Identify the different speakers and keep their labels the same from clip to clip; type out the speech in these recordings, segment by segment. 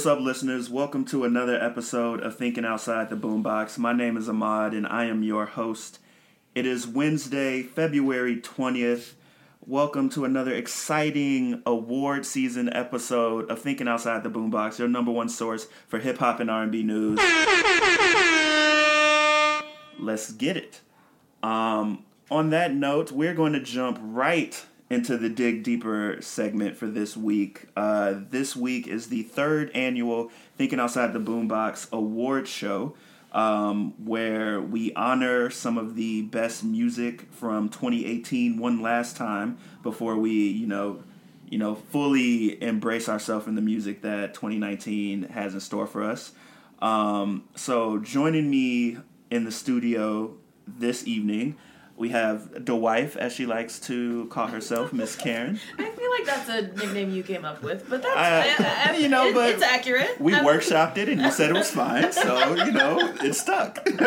Speaker 1: What's up, listeners? Welcome to another episode of Thinking Outside the Boombox. My name is Ahmad, and I am your host. It is Wednesday, February 20th. Welcome to another exciting award season episode of Thinking Outside the Boombox, your number one source for hip hop and R&B news. Let's get it. Um, on that note, we're going to jump right into the dig deeper segment for this week. Uh, this week is the third annual Thinking Outside the Boombox award show, um, where we honor some of the best music from 2018 one last time before we, you know, you know, fully embrace ourselves in the music that 2019 has in store for us. Um, so joining me in the studio this evening we have the wife, as she likes to call herself, Miss Karen.
Speaker 2: I feel like that's a nickname you came up with, but that's
Speaker 1: I-
Speaker 2: I- I-
Speaker 1: you know,
Speaker 2: it-
Speaker 1: but
Speaker 2: it's accurate.
Speaker 1: We
Speaker 2: I'm-
Speaker 1: workshopped it, and you said it was fine, so you know it stuck.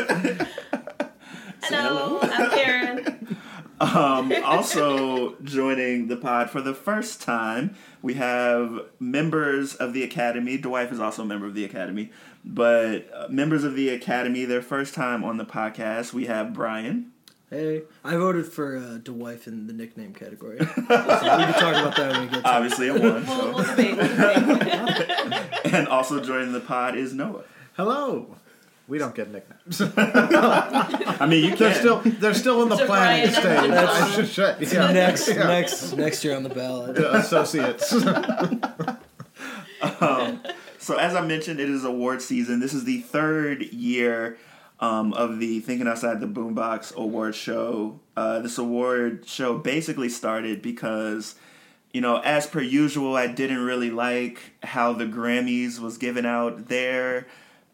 Speaker 1: Say
Speaker 2: Hello, I'm Karen.
Speaker 1: Um, also joining the pod for the first time, we have members of the Academy. The wife is also a member of the Academy, but uh, members of the Academy, their first time on the podcast. We have Brian.
Speaker 3: Hey, I voted for uh, DeWife in the nickname category. so we can talk about that when we get to
Speaker 1: Obviously, a one.
Speaker 2: We'll,
Speaker 1: So.
Speaker 2: we'll debate. We'll
Speaker 1: and also joining the pod is Noah.
Speaker 4: Hello. We don't get nicknames.
Speaker 1: I mean, you
Speaker 4: They're still they're still in the
Speaker 2: To
Speaker 4: planning
Speaker 2: Brian.
Speaker 4: stage. I should say. Yeah.
Speaker 3: next
Speaker 4: Yeah.
Speaker 3: next next year on the ballot.
Speaker 4: Yeah, associates.
Speaker 1: So, as I mentioned, it is award season. This is the third year um, of the Thinking Outside the Boombox award show. Uh, this award show basically started because, you know, as per usual, I didn't really like how the Grammys was giving out their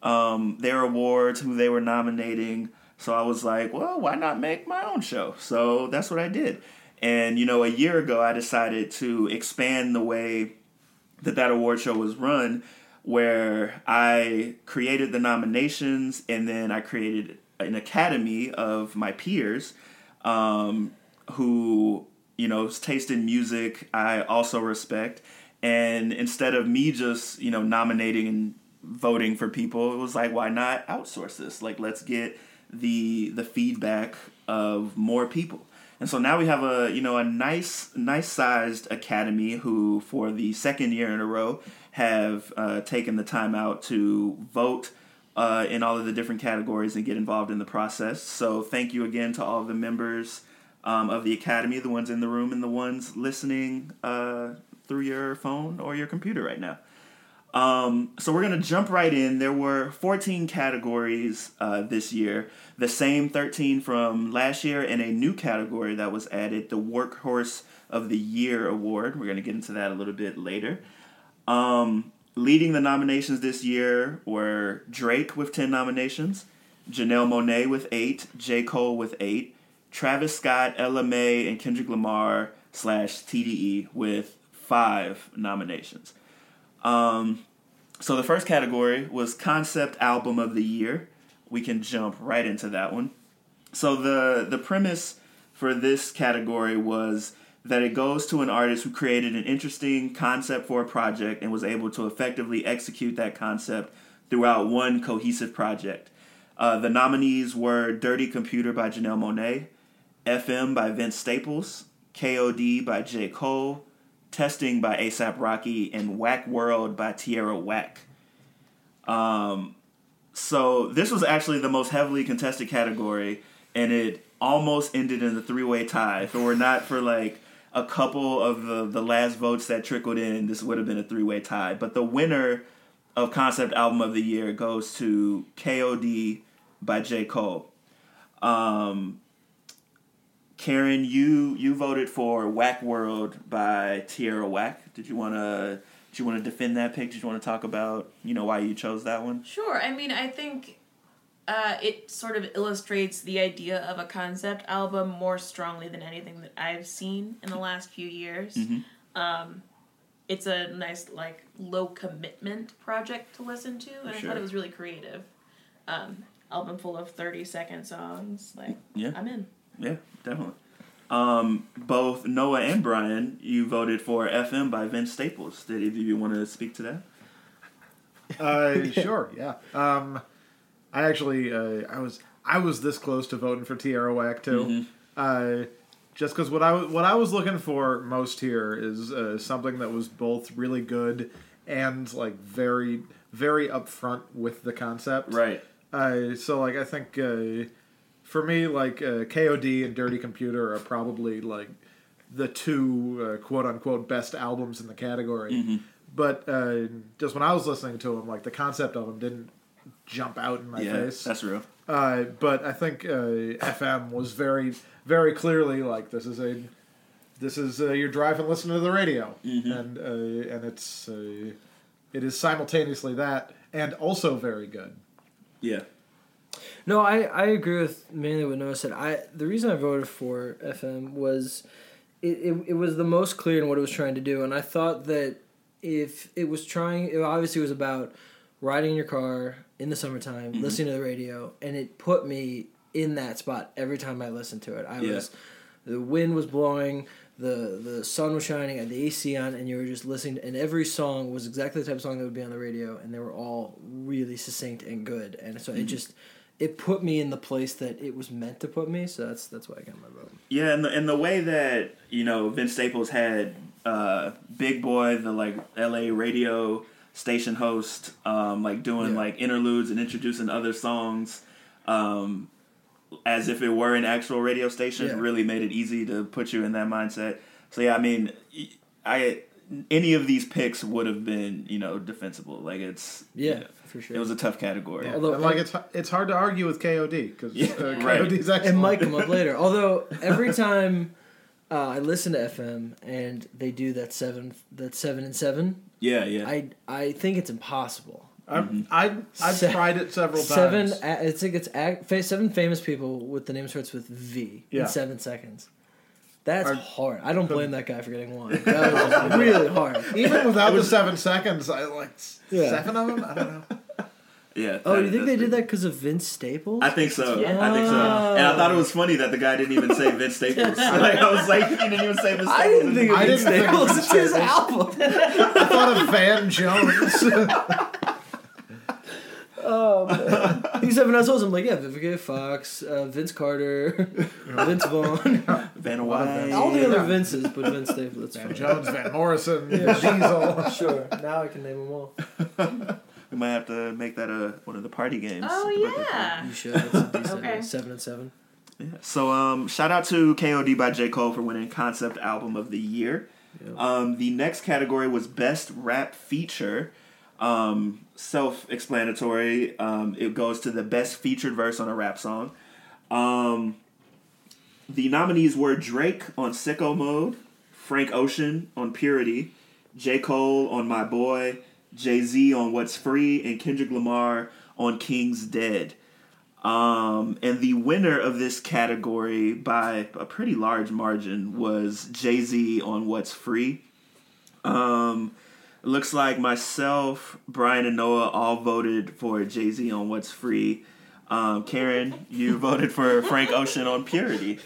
Speaker 1: um, their awards, who they were nominating. So I was like, well, why not make my own show? So that's what I did. And you know, a year ago, I decided to expand the way that that award show was run where I created the nominations and then I created an academy of my peers um, who, you know, taste in music I also respect. And instead of me just, you know, nominating and voting for people, it was like, why not outsource this? Like, let's get the the feedback of more people. And so now we have a you know a nice nice sized academy who for the second year in a row have uh, taken the time out to vote uh, in all of the different categories and get involved in the process. So thank you again to all the members um, of the academy, the ones in the room and the ones listening uh, through your phone or your computer right now. Um, so we're gonna jump right in. There were 14 categories uh, this year, the same 13 from last year, and a new category that was added, the Workhorse of the Year award. We're gonna get into that a little bit later. Um, leading the nominations this year were Drake with 10 nominations, Janelle Monáe with eight, J. Cole with eight, Travis Scott, Ella Mai, and Kendrick Lamar slash TDE with five nominations. Um, so the first category was concept album of the year. We can jump right into that one. So the the premise for this category was that it goes to an artist who created an interesting concept for a project and was able to effectively execute that concept throughout one cohesive project. Uh, the nominees were Dirty Computer by Janelle Monáe, FM by Vince Staples, KOD by J. Cole, Testing by ASAP Rocky, and Whack World by Tierra Whack. Um, so this was actually the most heavily contested category, and it almost ended in a three-way tie. If it were not for like a couple of the, the last votes that trickled in, this would have been a three-way tie. But the winner of concept album of the year goes to KOD by J. Cole. Um, Karen, you you voted for Whack World by Tierra Whack. Did you wanna did you wanna defend that pick? Did you wanna talk about, you know, why you chose that one?
Speaker 2: Sure. I mean, I think uh, it sort of illustrates the idea of a concept album more strongly than anything that I've seen in the last few years. Um, it's a nice, like, low commitment project to listen to, and I thought it was really creative. Um, album full of 30 second songs. Like,
Speaker 1: Yeah.
Speaker 2: I'm in.
Speaker 1: Yeah, definitely. Um, both Noah and Brian, you voted for FM by Vince Staples. Did either of you want to speak to that?
Speaker 4: Uh, sure, yeah. Um, I actually, uh, I was, I was this close to voting for Tierra Whack too. Uh, just because what I what I was looking for most here is uh, something that was both really good and like very very upfront with the concept.
Speaker 1: Right.
Speaker 4: Uh, so like I think uh, for me like uh, KOD and Dirty Computer are probably like the two uh, quote unquote best albums in the category. But uh, just when I was listening to them, like the concept of them didn't jump out in my
Speaker 1: yeah,
Speaker 4: face.
Speaker 1: that's real.
Speaker 4: Uh, but I think uh, FM was very, very clearly like this is a, this is uh, your drive and listen to the radio, and uh, and it's uh, it is simultaneously that and also very good.
Speaker 1: Yeah.
Speaker 3: No, I, I agree with mainly what Noah said. I the reason I voted for FM was it, it, it was the most clear in what it was trying to do, and I thought that if it was trying, it obviously was about riding in your car in the summertime, listening to the radio, and it put me in that spot every time I listened to it. I
Speaker 1: Yeah.
Speaker 3: was the wind was blowing, the the sun was shining, I had the AC on, and you were just listening. And every song was exactly the type of song that would be on the radio, and they were all really succinct and good. And so it just it put me in the place that it was meant to put me. So that's that's why I got my vote.
Speaker 1: Yeah, and the, and the way that you know Vince Staples had uh, Big Boy, the like L.A. radio station host, um, like doing
Speaker 3: Yeah.
Speaker 1: like interludes and introducing other songs, um, as if it were an actual radio station,
Speaker 3: Yeah.
Speaker 1: really made it easy to put you in that mindset. So yeah, I mean, I any of these picks would have been you know defensible. Like it's
Speaker 3: Yeah, for sure.
Speaker 1: it was a tough category.
Speaker 4: Yeah.
Speaker 3: Although-
Speaker 4: and like it's it's hard to argue with KOD because
Speaker 1: Yeah,
Speaker 4: uh,
Speaker 1: right.
Speaker 4: KOD's excellent.
Speaker 3: it might come up later. Although every time uh, I listen to FM and they do that seven that seven and seven,
Speaker 1: Yeah, yeah.
Speaker 3: I I think it's impossible.
Speaker 4: I've, mm-hmm. I, I've
Speaker 3: Se-
Speaker 4: tried it several
Speaker 3: Seven,
Speaker 4: times.
Speaker 3: Seven, it's like it's a- seven famous people with the name starts with V
Speaker 4: Yeah.
Speaker 3: in seven seconds. That's
Speaker 4: Are-
Speaker 3: hard. I don't blame that guy for getting one. That was really hard.
Speaker 4: Even without the seven seconds, I like
Speaker 3: Yeah.
Speaker 4: seven of them. I don't know.
Speaker 1: yeah.
Speaker 3: Oh,
Speaker 1: that-
Speaker 3: you think
Speaker 1: that's
Speaker 3: they did that because of Vince Staples?
Speaker 1: I think so.
Speaker 2: Yeah.
Speaker 1: I think so. And I thought it was funny that the guy didn't even say Vince Staples. like I was like, he didn't even say Vince Staples.
Speaker 3: I didn't think of
Speaker 4: I
Speaker 3: Vince
Speaker 4: didn't think of
Speaker 3: Staples. It's his album.
Speaker 4: I thought of Van Jones.
Speaker 3: Oh man, these seven assholes. I'm like, yeah, Vivica Fox, uh, Vince Carter, Vince Vaughn,
Speaker 1: Vanna White.
Speaker 3: all the other
Speaker 4: Yeah.
Speaker 3: Vinces, but Vince Staples.
Speaker 4: Van
Speaker 3: fine.
Speaker 4: Jones, Van Morrison, Diesel.
Speaker 3: Sure. Now I can name them all.
Speaker 1: We might have to make that a one of the party games.
Speaker 2: Oh, yeah.
Speaker 3: You should. It's a decent
Speaker 2: Okay.
Speaker 3: seven and seven.
Speaker 1: Yeah. So um, shout out to KOD by J Cole for winning Concept Album of the Year. Um, the next category was Best Rap Feature. Um, self-explanatory. Um, it goes to the best featured verse on a rap song. Um, the nominees were Drake on Sicko Mode, Frank Ocean on Purity, J. Cole on My Boy, Jay Z on What's Free, and Kendrick Lamar on King's Dead. Um, and the winner of this category by a pretty large margin was Jay Z on What's Free. Um, looks like myself, Brian, and Noah all voted for Jay Z on What's Free. Um, Karen, you voted for Frank Ocean on Purity.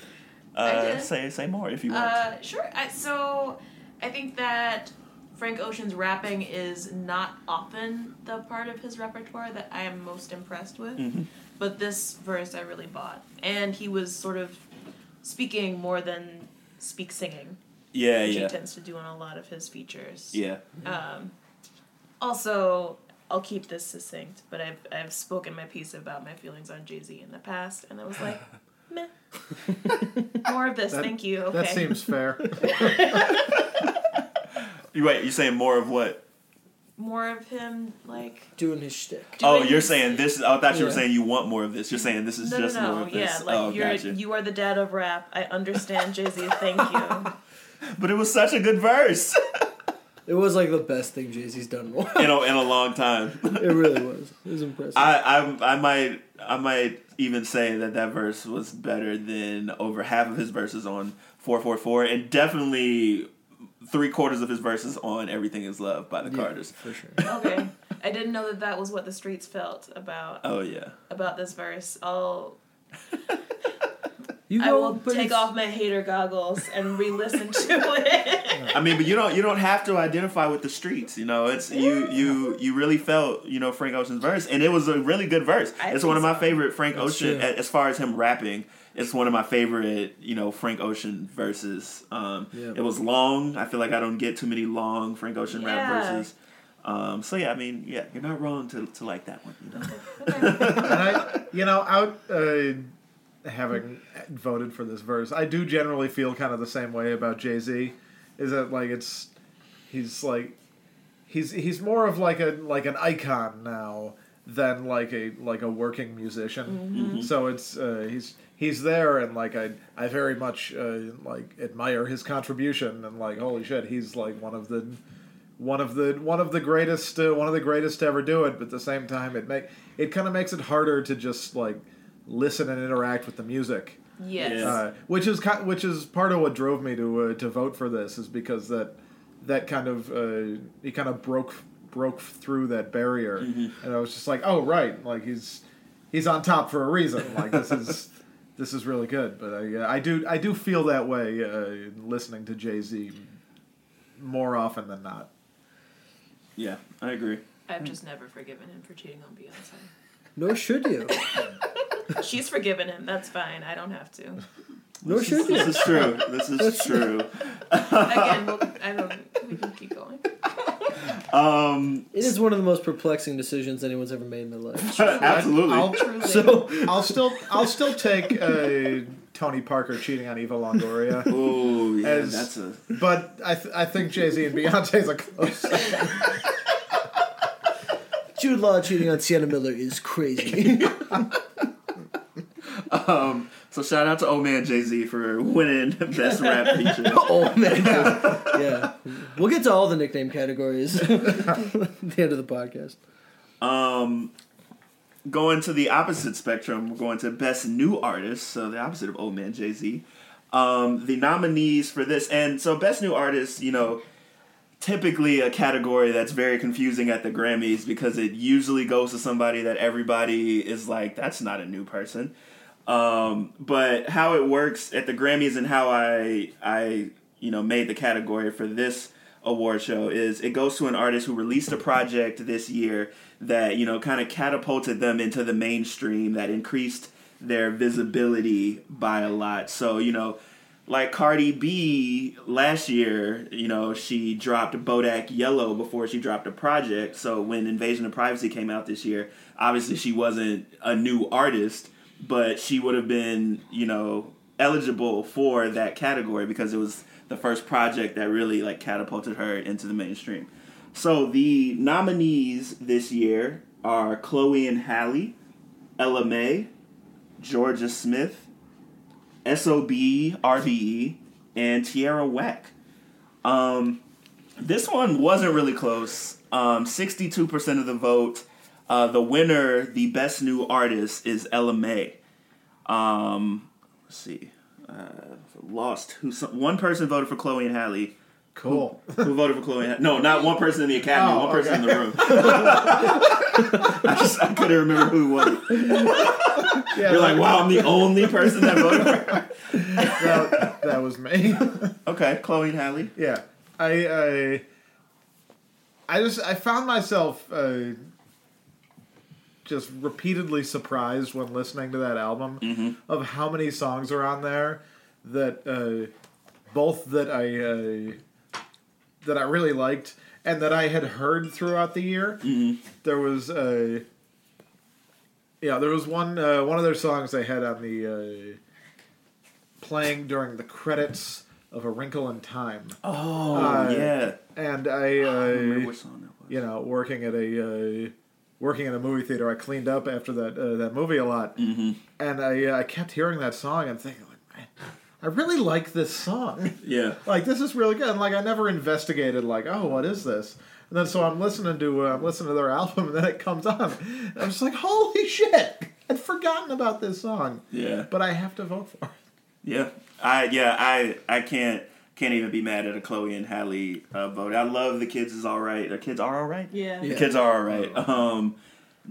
Speaker 1: Uh. Say say more if you want.
Speaker 2: Uh, sure. I, so, I think that Frank Ocean's rapping is not often the part of his repertoire that I am most impressed with.
Speaker 1: Mm-hmm.
Speaker 2: But this verse I really bought, and he was sort of speaking more than speak singing,
Speaker 1: yeah,
Speaker 2: which
Speaker 1: yeah,
Speaker 2: he tends to do on a lot of his features.
Speaker 1: yeah.
Speaker 2: Um, also, I'll keep this succinct, but I've I've spoken my piece about my feelings on Jay Z in the past, and I was like, meh. More of this,
Speaker 4: That-
Speaker 2: thank you. Okay.
Speaker 4: That seems fair.
Speaker 1: You wait. You saying more of what?
Speaker 2: more of him like.
Speaker 3: Doing his shtick.
Speaker 1: oh, you're
Speaker 2: his-
Speaker 1: saying this. I thought you were
Speaker 3: Yeah.
Speaker 1: saying you want more of this. You're saying this is
Speaker 2: No,
Speaker 1: just
Speaker 2: no, no.
Speaker 1: more of
Speaker 2: Yeah,
Speaker 1: this.
Speaker 2: like
Speaker 1: oh,
Speaker 2: you're
Speaker 1: gotcha.
Speaker 2: you are the dad of rap. I understand Jay Z. Thank you.
Speaker 1: But it was such a good verse
Speaker 3: It was like the best thing Jay Z's done in a while.
Speaker 1: in a, in a long time.
Speaker 3: It really was. It was impressive.
Speaker 1: I, I I might I might even say that that verse was better than over half of his verses on 444 and definitely three quarters of his verses on Everything Is Love by the
Speaker 3: Yeah,
Speaker 1: Carters.
Speaker 3: for sure.
Speaker 2: Okay, I didn't know that that was what the streets felt about
Speaker 1: Oh yeah.
Speaker 2: about this verse. I'll
Speaker 3: You
Speaker 2: I will take
Speaker 3: it's-
Speaker 2: off my hater goggles and re-listen to it.
Speaker 1: I mean, but you don't you don't have to identify with the streets. You know, it's you you you really felt you know Frank Ocean's verse, and it was a really good verse.
Speaker 2: I
Speaker 1: it's one of my
Speaker 2: so.
Speaker 1: favorite Frank Ocean as far as him rapping. It's one of my favorite you know Frank Ocean verses. Um,
Speaker 3: Yeah.
Speaker 1: It was long. I feel like I don't get too many long Frank Ocean rap verses. Um, so yeah, I mean, yeah, you're not wrong to, to like that one. You know?
Speaker 4: and I, you know, out uh, having voted for this verse, I do generally feel kind of the same way about Jay Z. Is that like it's he's like he's he's more of like a like an icon now than like a like a working musician. So it's uh, he's he's there and like I I very much uh, like admire his contribution and like holy shit he's like one of the one of the one of the greatest uh, one of the greatest to ever do it but at the same time it make it kind of makes it harder to just like listen and interact with the music
Speaker 2: Yes.
Speaker 1: Yeah.
Speaker 4: uh, which is which is part of what drove me to uh, to vote for this is because that that kind of uh, he kind of broke broke through that barrier and I was just like oh right like he's he's on top for a reason like this is this is really good but I uh, I do I do feel that way uh, listening to Jay Z more often than not.
Speaker 1: yeah, I agree.
Speaker 2: I've just never forgiven him for cheating on Beyonce.
Speaker 3: Nor should you.
Speaker 2: She's forgiven him. That's fine. I don't have to.
Speaker 3: Nor should
Speaker 1: This
Speaker 3: you.
Speaker 1: is true. This is true.
Speaker 2: Again, we'll, I don't. We can keep going.
Speaker 1: Um,
Speaker 3: It is one of the most perplexing decisions anyone's ever made in their life.
Speaker 1: absolutely.
Speaker 4: I'll,
Speaker 3: So
Speaker 4: I'll still I'll still take uh, Tony Parker cheating on Eva Longoria,
Speaker 1: Oh yeah,
Speaker 4: As-
Speaker 1: that's a
Speaker 4: but I th- I think Jay Z and Beyonce's a close. second.
Speaker 3: Jude Law cheating on Sienna Miller is crazy.
Speaker 1: Um, so shout out to old man Jay Z for winning best rap feature.
Speaker 3: oh man, yeah. We'll get to all the nickname categories at the end of the podcast.
Speaker 1: Um, going to the opposite spectrum, we're going to best new artist. So the opposite of old man Jay Z. Um, the nominees for this, and so best new artist, you know, typically a category that's very confusing at the Grammys because it usually goes to somebody that everybody is like, that's not a new person. Um, but how it works at the Grammys and how I I you know made the category for this award show is it goes to an artist who released a project this year that you know kind of catapulted them into the mainstream that increased their visibility by a lot. So you know like Cardi B last year, you know, she dropped Bodak Yellow before she dropped a project. So when Invasion of Privacy came out this year, obviously she wasn't a new artist, but she would have been, you know, eligible for that category because it was the first project that really like catapulted her into the mainstream. So the nominees this year are Chloe and Halle, Ella Mai, Jorja Smith, SOB RBE, and Tierra Whack. Um, this one wasn't really close. Um, 62% of the vote. Uh, the winner, the best new artist, is Ella Mai. Um, let's see. Uh, lost. Who? One person voted for Chloe and Halle.
Speaker 4: Cool.
Speaker 1: Who voted for Chloe? and? No, not one person in the academy.
Speaker 4: Oh,
Speaker 1: one person in the room. I just I couldn't remember who it was.
Speaker 4: Yeah,
Speaker 1: You're like, wow, I'm the only person that voted for her.
Speaker 4: that, that was me.
Speaker 1: Okay, Chloe and Halle.
Speaker 4: yeah, I, I, I just I found myself uh, just repeatedly surprised when listening to that album of how many songs are on there that uh, both that I uh, that I really liked and that I had heard throughout the year. There was uh, yeah, there was one uh, one of their songs they had on the uh, playing during the credits of A Wrinkle in Time,
Speaker 1: Oh yeah.
Speaker 4: and I,
Speaker 1: I remember
Speaker 4: uh,
Speaker 1: song that was.
Speaker 4: you know, working at a uh, working in a movie theater, I cleaned up after that uh, that movie a lot, mm-hmm. and I uh, I kept hearing that song and thinking like, man, I really like this song.
Speaker 1: Yeah.
Speaker 4: like this is really good. And like I never investigated like, oh, what is this? And then so I'm listening to uh, I'm listening to their album, and then it comes on. And I'm just like, holy shit! I'd forgotten about this song,
Speaker 1: Yeah.
Speaker 4: but I have to vote for it.
Speaker 1: Yeah, I yeah I I can't can't even be mad at a Chloe and Halle uh, vote. I love the kids is all right. The kids are all right.
Speaker 2: Yeah.
Speaker 1: The
Speaker 3: Yeah.
Speaker 1: kids are all right. Um,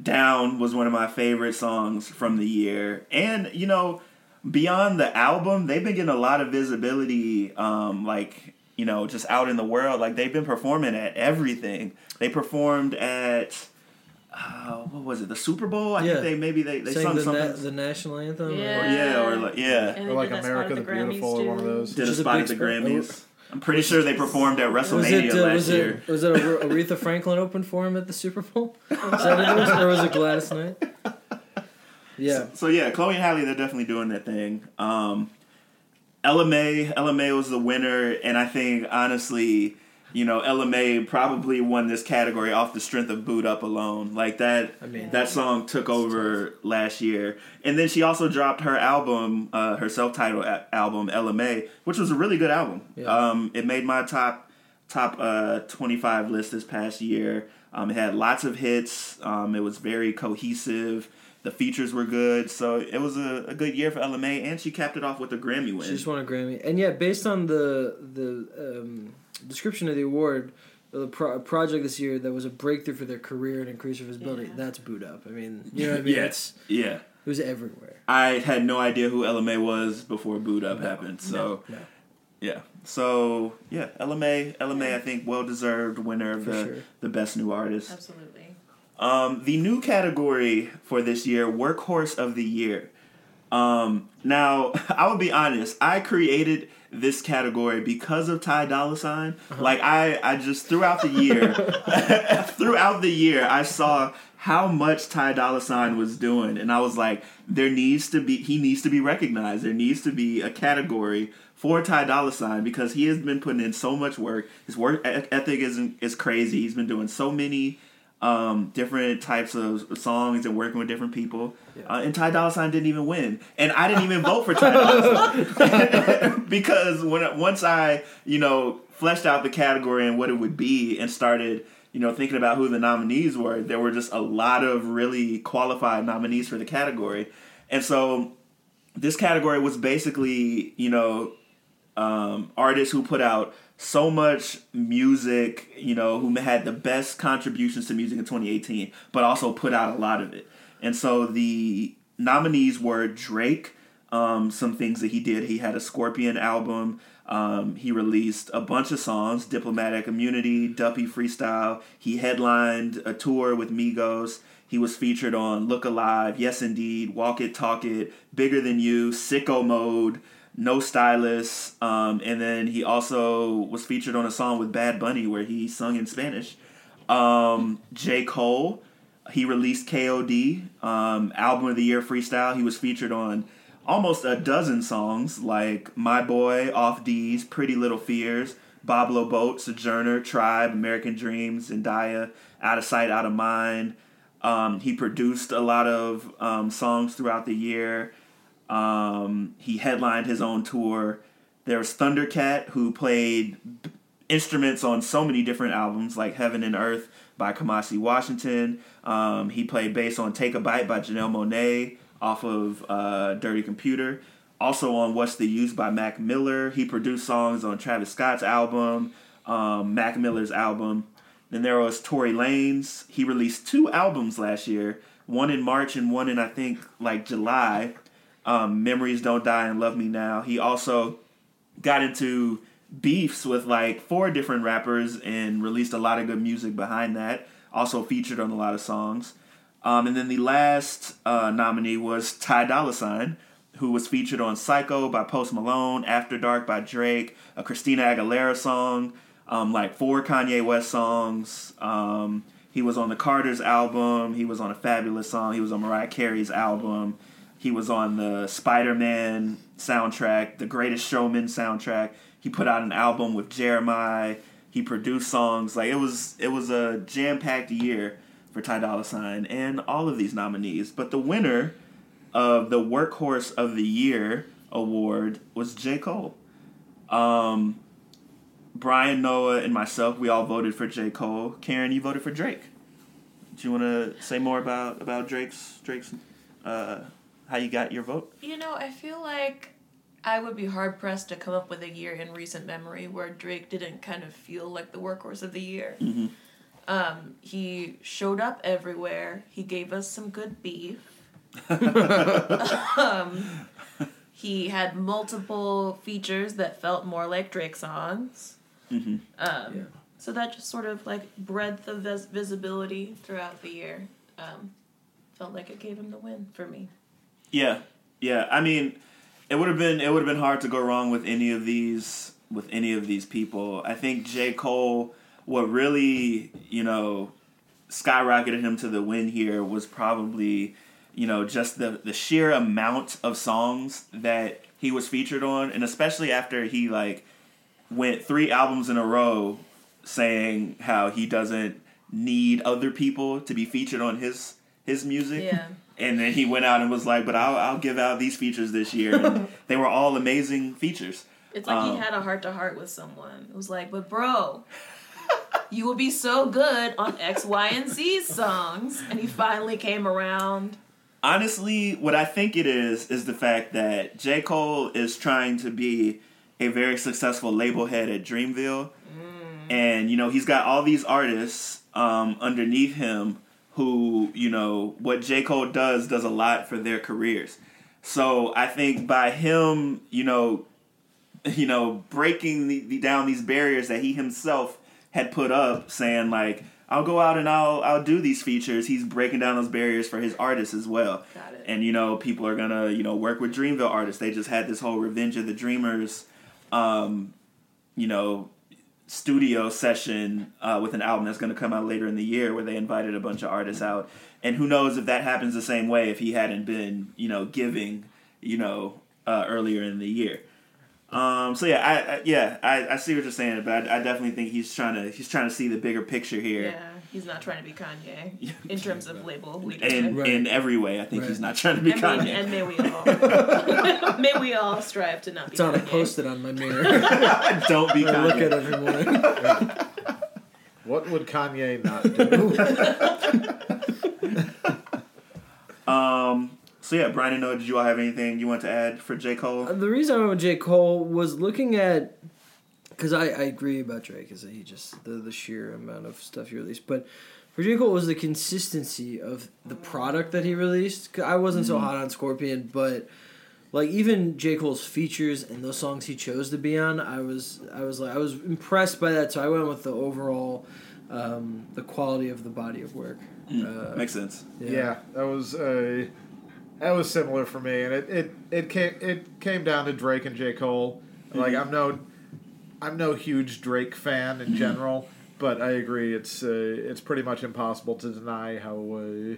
Speaker 1: Down was one of my favorite songs from the year, and you know, beyond the album, they've been getting a lot of visibility. Um, like you know, just out in the world, like they've been performing at everything. They performed at. Uh, what was it? The Super Bowl? I
Speaker 3: Yeah.
Speaker 1: think they maybe they, they
Speaker 3: Sang
Speaker 1: sung
Speaker 3: the,
Speaker 1: something.
Speaker 3: na- the national anthem. or-
Speaker 2: Yeah.
Speaker 1: or, yeah, or like yeah.
Speaker 4: Or like
Speaker 2: did that spot
Speaker 4: America
Speaker 2: at
Speaker 4: the
Speaker 2: Grammys,
Speaker 4: Beautiful, or one of those.
Speaker 1: did a
Speaker 3: Which a
Speaker 1: spot at the. Grammys. I'm pretty sure they performed at
Speaker 3: Was
Speaker 1: WrestleMania
Speaker 3: it, uh,
Speaker 1: last
Speaker 3: was
Speaker 1: year.
Speaker 3: it was it Aretha Franklin open for him at the Super Bowl? Is it was, or was it Gladys Knight? Yeah,
Speaker 1: So yeah, Chloe and Halle, they're definitely doing their thing. Um, LMA, Mai, Ella Mai was the winner, and I think honestly, you know, Mai probably won this category off the strength of "Boo'd Up" alone. Like that,
Speaker 3: I mean,
Speaker 1: that song took over last year, and then she also dropped her album, uh, her self-titled a- album, Mai, which was a really good album.
Speaker 3: Yeah.
Speaker 1: Um, it made my top top uh, 25 list this past year. Um, it had lots of hits. Um, it was very cohesive. The features were good, so it was a, a good year for Ella Mai, and she capped it off with a Grammy win.
Speaker 3: she just won a Grammy, and yeah, based on the the um, description of the award, the pro- project this year that was a breakthrough for their career and increase of visibility.
Speaker 2: Yeah.
Speaker 3: That's Boo'd Up. I mean, you know what I mean?
Speaker 1: yeah,
Speaker 3: It's
Speaker 1: yeah.
Speaker 3: it was everywhere.
Speaker 1: I had no idea who Ella Mai was before Boo'd Up happened. So
Speaker 3: No,
Speaker 1: yeah, so yeah, Ella Mai, LMA. Ella Mai, I think well deserved winner of
Speaker 3: For
Speaker 1: the
Speaker 3: sure.
Speaker 1: the best new artist.
Speaker 2: Absolutely.
Speaker 1: Um, the new category for this year, Workhorse of the Year. Um, now, I will be honest, I created this category because of Ty Dolla Sign. Uh-huh. Like I, I just throughout the year, throughout the year, I saw how much Ty Dolla Sign was doing, and I was like, there needs to be, he needs to be recognized. There needs to be a category for Ty Dolla Sign because he has been putting in so much work. His work ethic is is crazy. He's been doing so many um, different types of songs and working with different people. Uh, and Ty Dolla Sign didn't even win, and I didn't even vote for Ty Dolla Sign. Because when once I you know fleshed out the category and what it would be and started you know thinking about who the nominees were, there were just a lot of really qualified nominees for the category, and so this category was basically you know um, artists who put out so much music, you know, who had the best contributions to music in 2018, but also put out a lot of it. And so the nominees were Drake, um, some things that he did. He had a Scorpion album. Um, he released a bunch of songs, Diplomatic Immunity, Duppy Freestyle. He headlined a tour with Migos. He was featured on Look Alive, Yes Indeed, Walk It, Talk It, Bigger Than You, Sicko Mode, No Stylist, um, and then he also was featured on a song with Bad Bunny where he sung in Spanish. Um, J. Cole, he released KOD, um, Album of the Year Freestyle. He was featured on almost a dozen songs like My Boy, Off Deez, Pretty Little Fears, Boblo Boat, Sojourner, Tribe, American Dreams, Zendaya, Out of Sight, Out of Mind. Um, he produced a lot of um, songs throughout the year. Um, he headlined his own tour. There was Thundercat, who played instruments on so many different albums, like Heaven and Earth by Kamasi Washington. Um, he played bass on Take a Bite by Janelle Monáe off of uh, Dirty Computer. Also on What's the Use by Mac Miller. He produced songs on Travis Scott's album, um, Mac Miller's album. Then there was Tory Lanez. He released two albums last year, one in March and one in, I think, like July. Um, Memories Don't Die and Love Me Now. He also got into beefs with like four different rappers and released a lot of good music behind that. Also featured on a lot of songs. Um, and then the last uh, nominee was Ty Dolla Sign, who was featured on Psycho by Post Malone, After Dark by Drake, a Christina Aguilera song, um, like four Kanye West songs. Um, he was on the Carter's album. He was on a Fabolous song. He was on Mariah Carey's album. He was on the Spider Man soundtrack, the Greatest Showman soundtrack. He put out an album with Jeremiah. He produced songs. Like it was, it was a jam packed year for Ty Dolla Sign and all of these nominees. But the winner of the Workhorse of the Year award was J. Cole. Um, Brian, Noah, and myself, we all voted for J. Cole. Karen, you voted for Drake. Do you want to say more about about Drake's Drake's uh, how you got your vote?
Speaker 2: You know, I feel like I would be hard pressed to come up with a year in recent memory where Drake didn't kind of feel like the workhorse of the year.
Speaker 1: Mm-hmm.
Speaker 2: Um, he showed up everywhere. He gave us some good beef. um, he had multiple features that felt more like Drake songs.
Speaker 1: Mm-hmm.
Speaker 2: Um,
Speaker 3: Yeah.
Speaker 2: So that just sort of like breadth of vis- visibility throughout the year um, felt like it gave him the win for me.
Speaker 1: Yeah, yeah. I mean, it would have been it would have been hard to go wrong with any of these with any of these people. I think J Cole. What really you know skyrocketed him to the win here was probably you know just the the sheer amount of songs that he was featured on, and especially after he like went three albums in a row saying how he doesn't need other people to be featured on his his music.
Speaker 2: Yeah.
Speaker 1: And then he went out and was like, "But I'll I'll give out these features this year." And they were all amazing features.
Speaker 2: It's like
Speaker 1: Um,
Speaker 2: he had a heart to heart with someone. It was like, but bro, you will be so good on X, Y, and Z songs. And he finally came around.
Speaker 1: Honestly, what I think it is is the fact that J. Cole is trying to be a very successful label head at Dreamville. And, you know, he's got all these artists um, underneath him who, you know, what J. Cole does does a lot for their careers. So I think by him, you know, you know, breaking the, the, down these barriers that he himself had put up, saying like, "I'll go out and I'll I'll do these features." He's breaking down those barriers for his artists as well.
Speaker 2: Got it.
Speaker 1: And you know, people are gonna you know work with Dreamville artists. They just had this whole Revenge of the Dreamers, um, you know, studio session uh, with an album that's going to come out later in the year where they invited a bunch of artists out. And who knows if that happens the same way if he hadn't been you know giving you know uh, earlier in the year um, so yeah I, I yeah I, I see what you're saying but I, I definitely think he's trying to he's trying to see the bigger picture here
Speaker 2: Yeah, he's not trying to be Kanye in terms of label leadership.
Speaker 1: in
Speaker 3: Right.
Speaker 1: in every way I think
Speaker 3: Right.
Speaker 1: he's not trying to be
Speaker 2: I mean,
Speaker 1: Kanye
Speaker 2: and may we all, may we all strive to not be
Speaker 3: It's on a
Speaker 2: Kanye.
Speaker 3: post-it on my mirror.
Speaker 1: don't be
Speaker 3: I look at
Speaker 1: Kanye
Speaker 3: every morning.
Speaker 4: What would Kanye not do?
Speaker 1: um so yeah Brian and Noah did you all have anything you want to add for J Cole
Speaker 3: Uh, The reason I went with J. Cole was looking at because I, I agree about Drake is that he just the the sheer amount of stuff he released, but for J. Cole was the consistency of the product that he released. I wasn't so hot on Scorpion, but like even J. Cole's features and those songs he chose to be on, I was I was like I was impressed by that. So I went with the overall um, the quality of the body of work. Uh,
Speaker 1: makes sense
Speaker 4: yeah. that was uh, that was similar for me, and it, it, it came it came down to Drake and J Cole. Like I'm no I'm no huge Drake fan in general, but I agree it's uh, it's pretty much impossible to deny how uh,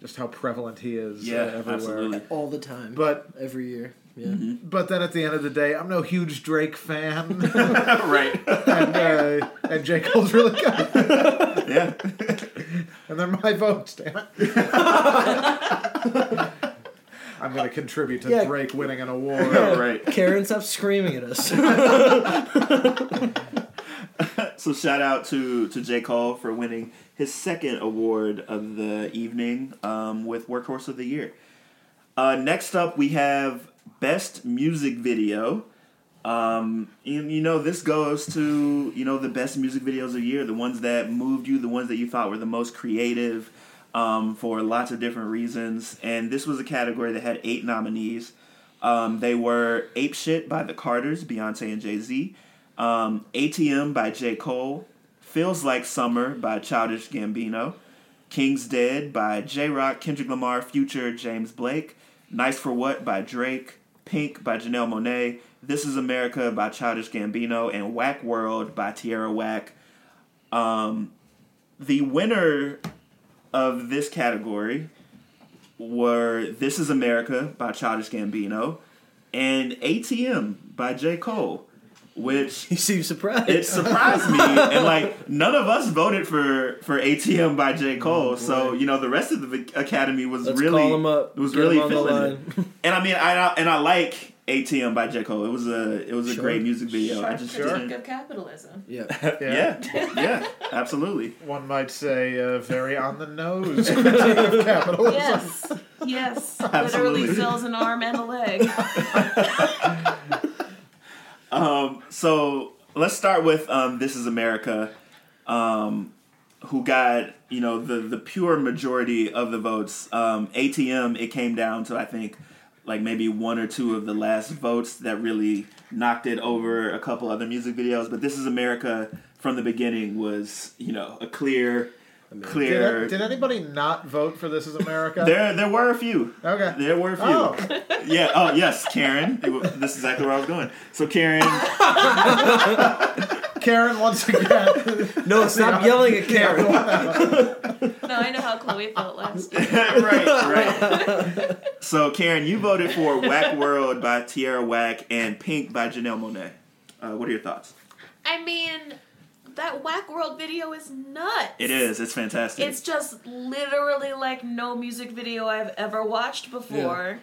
Speaker 4: just how prevalent he is
Speaker 1: Yeah,
Speaker 4: uh, everywhere.
Speaker 1: absolutely.
Speaker 3: all the time,
Speaker 4: But
Speaker 3: every year. Yeah.
Speaker 4: But then at the end of the day, I'm no huge Drake fan,
Speaker 1: right.
Speaker 4: and uh, and J Cole's really good,
Speaker 1: Yeah.
Speaker 4: And they're my votes. Damn it! I'm going to contribute to
Speaker 3: Yeah.
Speaker 4: Drake winning an award.
Speaker 1: right.
Speaker 3: Karen, stop screaming at us.
Speaker 1: So shout out to to J Cole for winning his second award of the evening um, with Workhorse of the Year. Uh, next up, we have Best Music Video. Um, and you know this goes to you know the best music videos of the year, the ones that moved you, the ones that you thought were the most creative, um, for lots of different reasons. And this was a category that had eight nominees. Um, they were Ape Shit by the Carters, Beyonce and Jay Z, um, ATM by J. Cole, Feels Like Summer by Childish Gambino, King's Dead by Jay Rock, Kendrick Lamar, Future, James Blake, Nice for What by Drake, Pink by Janelle Monáe, This Is America by Childish Gambino, and Whack World by Tierra Whack. Um, the winner of this category were This Is America by Childish Gambino and ATM by J. Cole, which
Speaker 3: you seem surprised.
Speaker 1: it surprised me and like none of us voted for for ATM by J Cole so you know the rest of the academy was
Speaker 3: Let's
Speaker 1: really
Speaker 3: call him up.
Speaker 1: was
Speaker 3: Get
Speaker 1: really feeling it and I mean I and I like ATM by J Cole it was a it was a
Speaker 3: Sure.
Speaker 1: great music video I just
Speaker 2: critique
Speaker 1: didn't-
Speaker 2: of capitalism.
Speaker 3: yeah.
Speaker 1: yeah yeah absolutely
Speaker 4: One might say uh, very on the nose critique of capitalism.
Speaker 2: Yes, yes.
Speaker 1: Absolutely.
Speaker 2: Literally sells an arm and a leg.
Speaker 1: Um, so let's start with um, "This Is America," um, who got you know the the pure majority of the votes. Um, ATM it came down to I think like maybe one or two of the last votes that really knocked it over a couple other music videos. But "This Is America" from the beginning was you know a clear, clear.
Speaker 4: Did, did anybody not vote for This Is America?
Speaker 1: there, there were a few.
Speaker 4: Okay.
Speaker 1: There were a few.
Speaker 4: Oh,
Speaker 1: Yeah. Oh, yes, Karen. This is exactly where I was going. So, Karen,
Speaker 4: Karen, once again.
Speaker 3: No, stop yelling at Karen.
Speaker 2: No, I know how Chloe felt last year.
Speaker 1: right, right. So, Karen, you voted for Whack World by Tierra Whack and Pink by Janelle Monáe. Uh, what are your thoughts?
Speaker 2: I mean, that Whack World video is nuts.
Speaker 1: It is. It's fantastic.
Speaker 2: It's just literally like no music video I've ever watched before.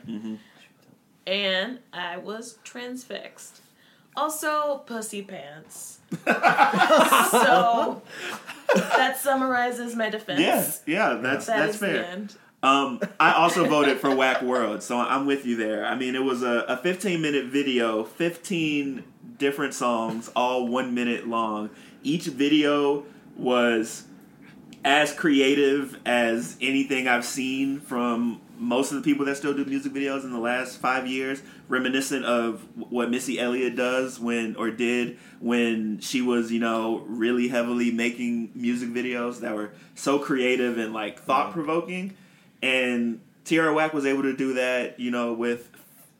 Speaker 2: And I was transfixed. Also, pussy pants. so that summarizes my defense.
Speaker 1: yeah, yeah, that's
Speaker 2: That
Speaker 1: that's fair. Um, I also voted for Whack World, so I'm with you there. I mean, it was a, a 15 minute video, 15 different songs, all one minute long. Each video was as creative as anything I've seen from most of the people that still do music videos in the last five years, reminiscent of what Missy Elliott does when or did when she was, you know, really heavily making music videos that were so creative and like thought provoking. And Tierra Whack was able to do that, you know, with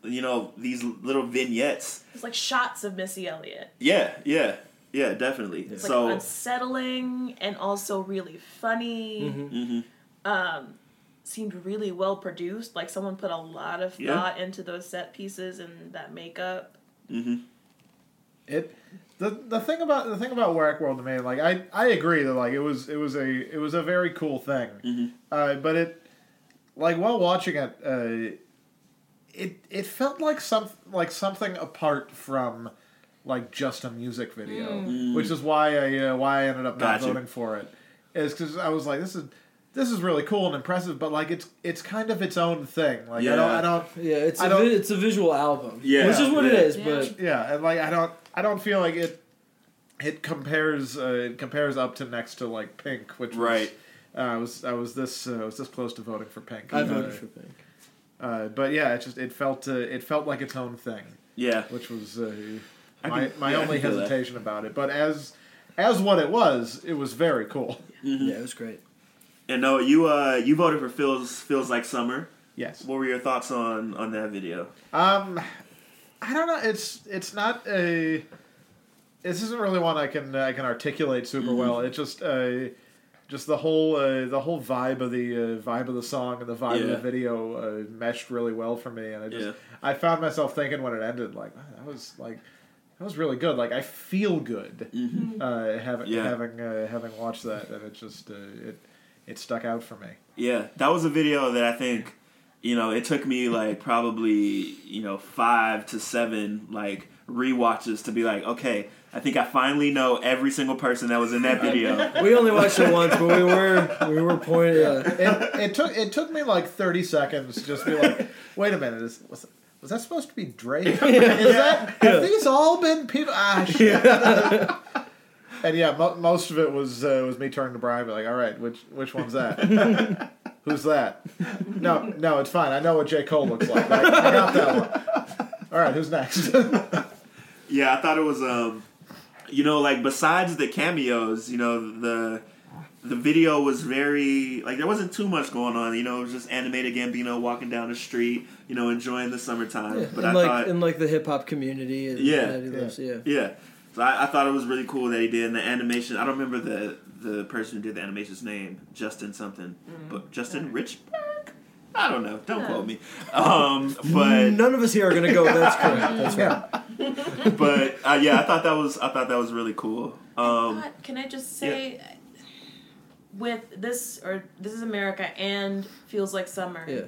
Speaker 1: you know these little vignettes.
Speaker 2: It's like shots of Missy Elliott.
Speaker 1: Yeah, yeah, yeah, definitely.
Speaker 2: It's
Speaker 1: so
Speaker 2: like unsettling and also really funny.
Speaker 1: mhm.
Speaker 2: Um, seemed really well produced. Like someone put a lot of
Speaker 1: Yeah.
Speaker 2: thought into those set pieces and that makeup.
Speaker 4: it the the thing about the thing about Whack World to me, like I, I agree that like it was it was a it was a very cool thing, uh, but it like while watching it, uh, it it felt like some like something apart from like just a music video, which is why I uh, why I ended up not
Speaker 1: Gotcha.
Speaker 4: voting for it, is because I was like this is. This is really cool and impressive, but like it's it's kind of its own thing. Like I don't
Speaker 1: Yeah.
Speaker 4: I don't
Speaker 3: Yeah, it's
Speaker 4: I
Speaker 3: a
Speaker 4: don't-
Speaker 3: vi- it's a visual album.
Speaker 1: Yeah,
Speaker 3: which is what it
Speaker 1: yeah.
Speaker 3: is.
Speaker 2: Yeah.
Speaker 3: But
Speaker 4: yeah, and like I don't, I don't feel like it. It compares, uh, it compares up to next to like Pink, which
Speaker 1: Right.
Speaker 4: Was, uh, I was, I was this, uh, I was this close to voting for Pink.
Speaker 3: I
Speaker 4: Uh,
Speaker 3: voted for Pink.
Speaker 4: Uh, but yeah, it just it felt, uh, it felt like its own thing,
Speaker 1: yeah,
Speaker 4: which was uh,
Speaker 1: I
Speaker 4: my
Speaker 1: can-
Speaker 4: my
Speaker 1: yeah, I
Speaker 4: only
Speaker 1: can feel that.
Speaker 4: hesitation about it. But as as what it was, it was very cool.
Speaker 3: Yeah, it was great.
Speaker 1: And no, you uh you voted for feels feels like summer.
Speaker 4: Yes.
Speaker 1: What were your thoughts on on that video?
Speaker 4: Um, I don't know. It's it's not a. This isn't really one I can I can articulate super well. It just uh, just the whole uh, the whole vibe of the uh, vibe of the song and the vibe of the video uh, meshed really well for me, and I just
Speaker 1: Yeah.
Speaker 4: I found myself thinking when it ended, like "Wow, that was like that was really good. Like I feel good uh, having
Speaker 1: Yeah.
Speaker 4: having uh, having watched that, and it just uh, it it stuck out for me.
Speaker 1: Yeah, that was a video that I think, you know, it took me like probably, you know, five to seven like rewatches to be like, okay, I think I finally know every single person that was in that video.
Speaker 3: We only watched it once, but we were we were pointing. Yeah.
Speaker 4: It, it took it took me like thirty seconds to just be like, wait a minute, is, was was that supposed to be Drake? Is that have these all been people? Ah, shit. And yeah, mo- most of it was uh, was me turning to Brian, be like, all right, which which one's that? Who's that? No, no, it's fine. I know what J Cole looks like. I, I got that one. All right, who's next?
Speaker 1: Yeah, I thought it was um you know, like besides the cameos, you know, the the video was very like there wasn't too much going on, you know, it was just animated Gambino walking down the street, you know, enjoying the summertime. But
Speaker 3: in
Speaker 1: I
Speaker 3: like
Speaker 1: thought
Speaker 3: in like the hip hop community. And,
Speaker 1: Yeah.
Speaker 3: that he lives, yeah.
Speaker 1: Yeah. So I, I thought it was really cool that he did and the animation. I don't remember the the person who did the animation's name, Justin something, but Justin Richburg. I don't know. Don't quote me. Um, but
Speaker 3: None of us here are gonna go. That's correct. That's right.
Speaker 1: but uh, yeah, I thought that was I thought that was really cool. Um,
Speaker 2: But can I just say, with this or this is America and feels like summer.
Speaker 3: Yeah.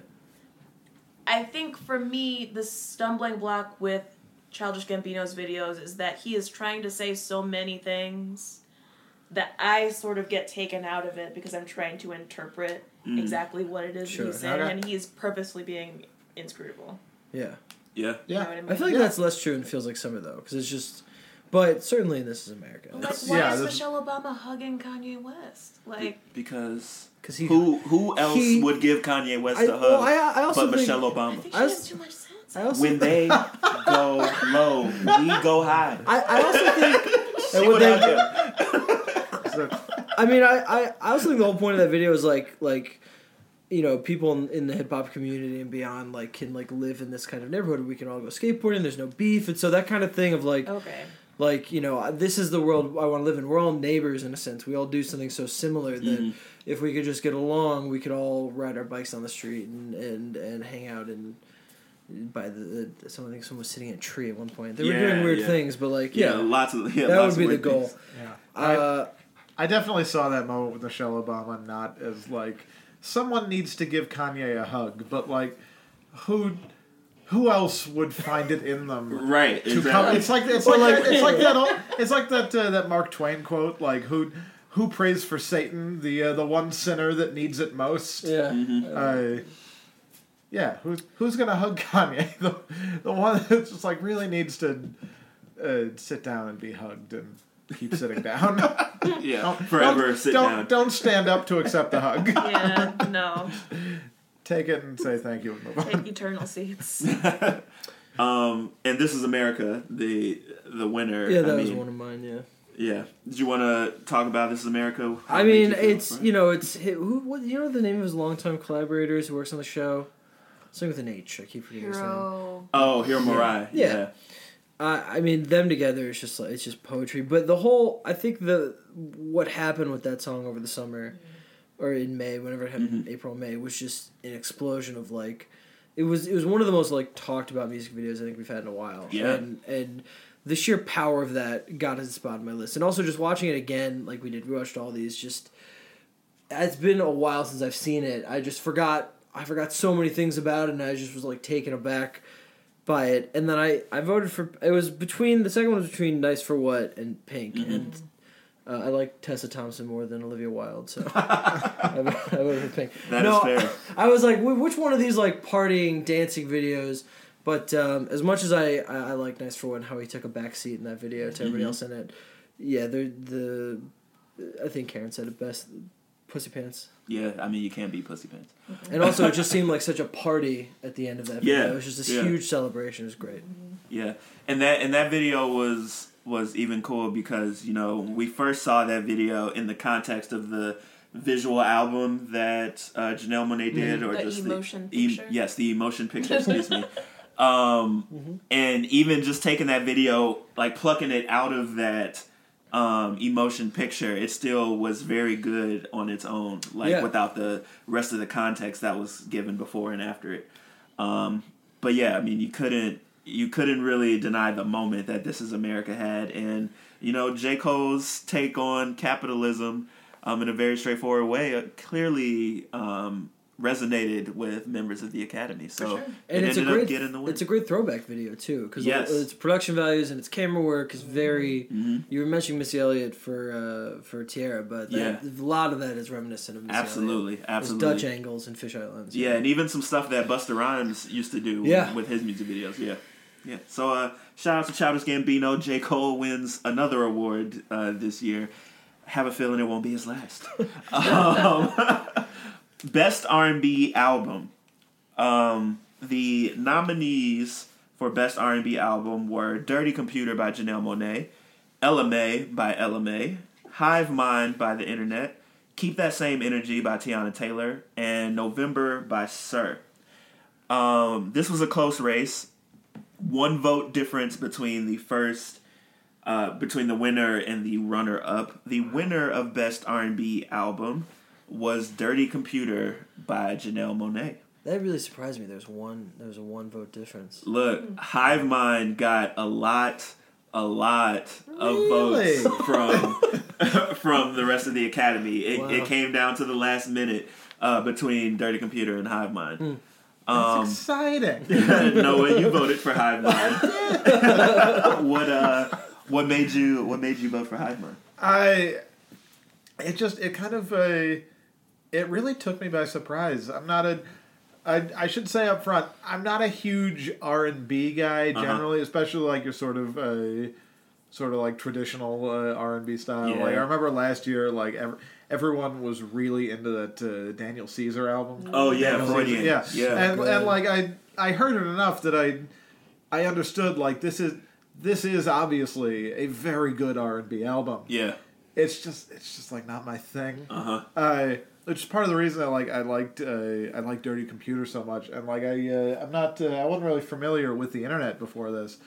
Speaker 2: I think for me, the stumbling block with Childish Gambino's videos is that he is trying to say so many things that I sort of get taken out of it because I'm trying to interpret mm. exactly what it is
Speaker 3: Sure.
Speaker 2: he's saying,
Speaker 4: Okay.
Speaker 2: and he's purposely being inscrutable.
Speaker 3: Yeah.
Speaker 1: yeah.
Speaker 2: You know I mean?
Speaker 3: I feel like
Speaker 4: Yeah.
Speaker 3: that's less true and feels like summer though, because it's just. But certainly this is America.
Speaker 2: like, why
Speaker 4: yeah,
Speaker 2: is
Speaker 4: this-
Speaker 2: Michelle Obama hugging Kanye West? Like,
Speaker 1: because
Speaker 3: he-
Speaker 1: who who else
Speaker 3: he-
Speaker 1: would give Kanye West
Speaker 3: I,
Speaker 1: a hug
Speaker 3: well, I, I also
Speaker 1: but
Speaker 3: think,
Speaker 1: Michelle
Speaker 2: I
Speaker 1: Obama?
Speaker 2: think she
Speaker 3: I
Speaker 2: has too much sense.
Speaker 3: I also
Speaker 1: When they go low, we go high.
Speaker 3: I, I also think that when
Speaker 1: what
Speaker 3: they,
Speaker 1: happened?
Speaker 3: I mean, I, I, I also think the whole point of that video is like like, you know, people in, in the hip hop community and beyond like can like live in this kind of neighborhood where we can all go skateboarding. There's no beef, and so that kind of thing of like
Speaker 2: Okay.
Speaker 3: like you know this is the world I want to live in. We're all neighbors in a sense. We all do something so similar that
Speaker 1: Mm-hmm.
Speaker 3: if we could just get along, we could all ride our bikes on the street and and, and hang out and. By the, the someone I think someone was sitting in a tree at one point. They were
Speaker 1: Yeah,
Speaker 3: doing weird
Speaker 1: yeah.
Speaker 3: things, but like
Speaker 1: Yeah,
Speaker 3: yeah,
Speaker 1: lots of yeah,
Speaker 3: that
Speaker 1: lots
Speaker 3: would
Speaker 1: of
Speaker 3: be the
Speaker 1: weird
Speaker 3: goal.
Speaker 1: things.
Speaker 4: Yeah.
Speaker 3: Uh,
Speaker 4: I definitely saw that moment with Michelle Obama not as like someone needs to give Kanye a hug, but like who who else would find it in them
Speaker 1: Right,
Speaker 4: to
Speaker 1: exactly.
Speaker 4: come? It's like it's like,
Speaker 3: like-
Speaker 4: that, it's like that old- it's like that uh, that Mark Twain quote like who who prays for Satan the uh, the one sinner that needs it most.
Speaker 3: yeah.
Speaker 1: Mm-hmm.
Speaker 4: Uh, yeah, who's who's gonna hug Kanye? The the one that's just like really needs to uh, sit down and be hugged and keep sitting down.
Speaker 1: yeah, forever
Speaker 4: don't,
Speaker 1: sit
Speaker 4: don't,
Speaker 1: down.
Speaker 4: Don't stand up to accept the hug.
Speaker 2: Yeah, no.
Speaker 4: Take it and say thank you and move on.
Speaker 2: Take eternal seats.
Speaker 1: Um, and this is America, the the winner.
Speaker 3: Yeah, that
Speaker 1: I
Speaker 3: was
Speaker 1: mean,
Speaker 3: one of mine. Yeah.
Speaker 1: Yeah. Did you want to talk about this is America? How
Speaker 3: I mean,
Speaker 1: you
Speaker 3: it's you know, it's who what you know the name of his longtime collaborators who works on the show. Something with an H. I keep forgetting his name.
Speaker 2: Hiro.
Speaker 1: Oh, Hiro Murai.
Speaker 3: Yeah.
Speaker 1: Yeah.
Speaker 3: Uh, I mean, them together is just like it's just poetry. But the whole, I think the what happened with that song over the summer, or in May, whenever it happened, April, May, was just an explosion of like, it was it was one of the most like talked about music videos I think we've had in a while.
Speaker 1: Yeah.
Speaker 3: And and the sheer power of that got his spot on my list, and also just watching it again, like we did, we watched all these. Just it's been a while since I've seen it. I just forgot. I forgot so many things about it, and I just was like taken aback by it. And then I, I voted for it was between the second one was between Nice for What and Pink,
Speaker 1: Mm-hmm.
Speaker 3: and uh, I like Tessa Thompson more than Olivia Wilde, so I, I voted for Pink.
Speaker 1: That
Speaker 3: no,
Speaker 1: is fair.
Speaker 3: I was like, which one of these like partying dancing videos? But um, as much as I, I, I like Nice for What and how he took a back seat in that video to
Speaker 1: Mm-hmm.
Speaker 3: everybody else in it, yeah, the the I think Karen said it best. Pussy pants,
Speaker 1: Yeah, I mean, you can't be pussy pants.
Speaker 3: and also it just seemed like such a party at the end of that video.
Speaker 1: Yeah,
Speaker 3: it was just this
Speaker 1: yeah.
Speaker 3: huge celebration. It was great.
Speaker 1: Yeah, and that and that video was was even cool because you know we first saw that video in the context of the visual album that uh, Janelle Monáe did, or
Speaker 2: The
Speaker 1: just
Speaker 2: emotion
Speaker 1: the e-
Speaker 2: picture?
Speaker 1: yes, the emotion picture. Excuse me. Um, and even just taking that video, like plucking it out of that um, emotion picture, it still was very good on its own, like
Speaker 3: Yeah.
Speaker 1: without the rest of the context that was given before and after it. Um, but yeah, I mean, you couldn't you couldn't really deny the moment that This Is America had, and you know, J Cole's take on capitalism um, in a very straightforward way uh, clearly um, resonated with members of the Academy. So it
Speaker 3: and it's a
Speaker 1: ended
Speaker 3: great
Speaker 1: up getting the win.
Speaker 3: it's a great throwback video too because
Speaker 1: Yes.
Speaker 3: its production values and its camera work is very
Speaker 1: Mm-hmm.
Speaker 3: you were mentioning Missy Elliott for uh, for Tierra but that,
Speaker 1: Yeah.
Speaker 3: a lot of that is reminiscent of Missy
Speaker 1: Absolutely,
Speaker 3: Elliott.
Speaker 1: absolutely.
Speaker 3: There's Dutch angles and fisheye lens
Speaker 1: Yeah, and even some stuff that Busta Rhymes used to do
Speaker 3: Yeah.
Speaker 1: with his music videos. Yeah. Yeah. So uh, shout out to Childish Gambino. J. Cole wins another award uh, this year. Have a feeling it won't be his last. um, best R&B album. Um, the nominees for best R&B album were Dirty Computer by Janelle Monáe, Ella Mai by Mai, Hive Mind by The Internet, Keep That Same Energy by Teyana Taylor, and November by Sir. Um, this was a close race. One vote difference between the first, uh, between the winner and the runner up. The winner of Best R&B Album was Dirty Computer by Janelle Monáe.
Speaker 3: that really surprised me there's one there's a one vote difference
Speaker 1: Look, Hive Mind got a lot, a lot of
Speaker 4: Really?
Speaker 1: votes from from the rest of the academy. It,
Speaker 3: Wow.
Speaker 1: it came down to the last minute uh, between Dirty Computer and Hive Mind.
Speaker 3: Hmm.
Speaker 1: Um,
Speaker 4: Exciting.
Speaker 1: Noah, you voted for Hive Mind. what uh, what made you what made you vote for Hive Mind?
Speaker 4: I it just it kind of uh, it really took me by surprise. I'm not a I, I should say up front, I'm not a huge R and B guy
Speaker 1: Uh-huh.
Speaker 4: generally, especially like your sort of uh, sort of like traditional uh, R and B style.
Speaker 1: Yeah.
Speaker 4: Like I remember last year, like ev- everyone was really into that uh, Daniel Caesar album.
Speaker 1: Oh yeah,
Speaker 4: Daniel
Speaker 1: Freudian.
Speaker 4: yeah,
Speaker 1: yeah.
Speaker 4: and
Speaker 3: Good.
Speaker 4: and like I I heard it enough that I I understood like this is this is obviously a very good R and B album
Speaker 1: yeah.
Speaker 4: it's just it's just like not my thing.
Speaker 1: Uh huh.
Speaker 4: Which is part of the reason I like I liked uh, I like Dirty Computer so much, and like I uh, I'm not uh, I wasn't really familiar with the internet before this,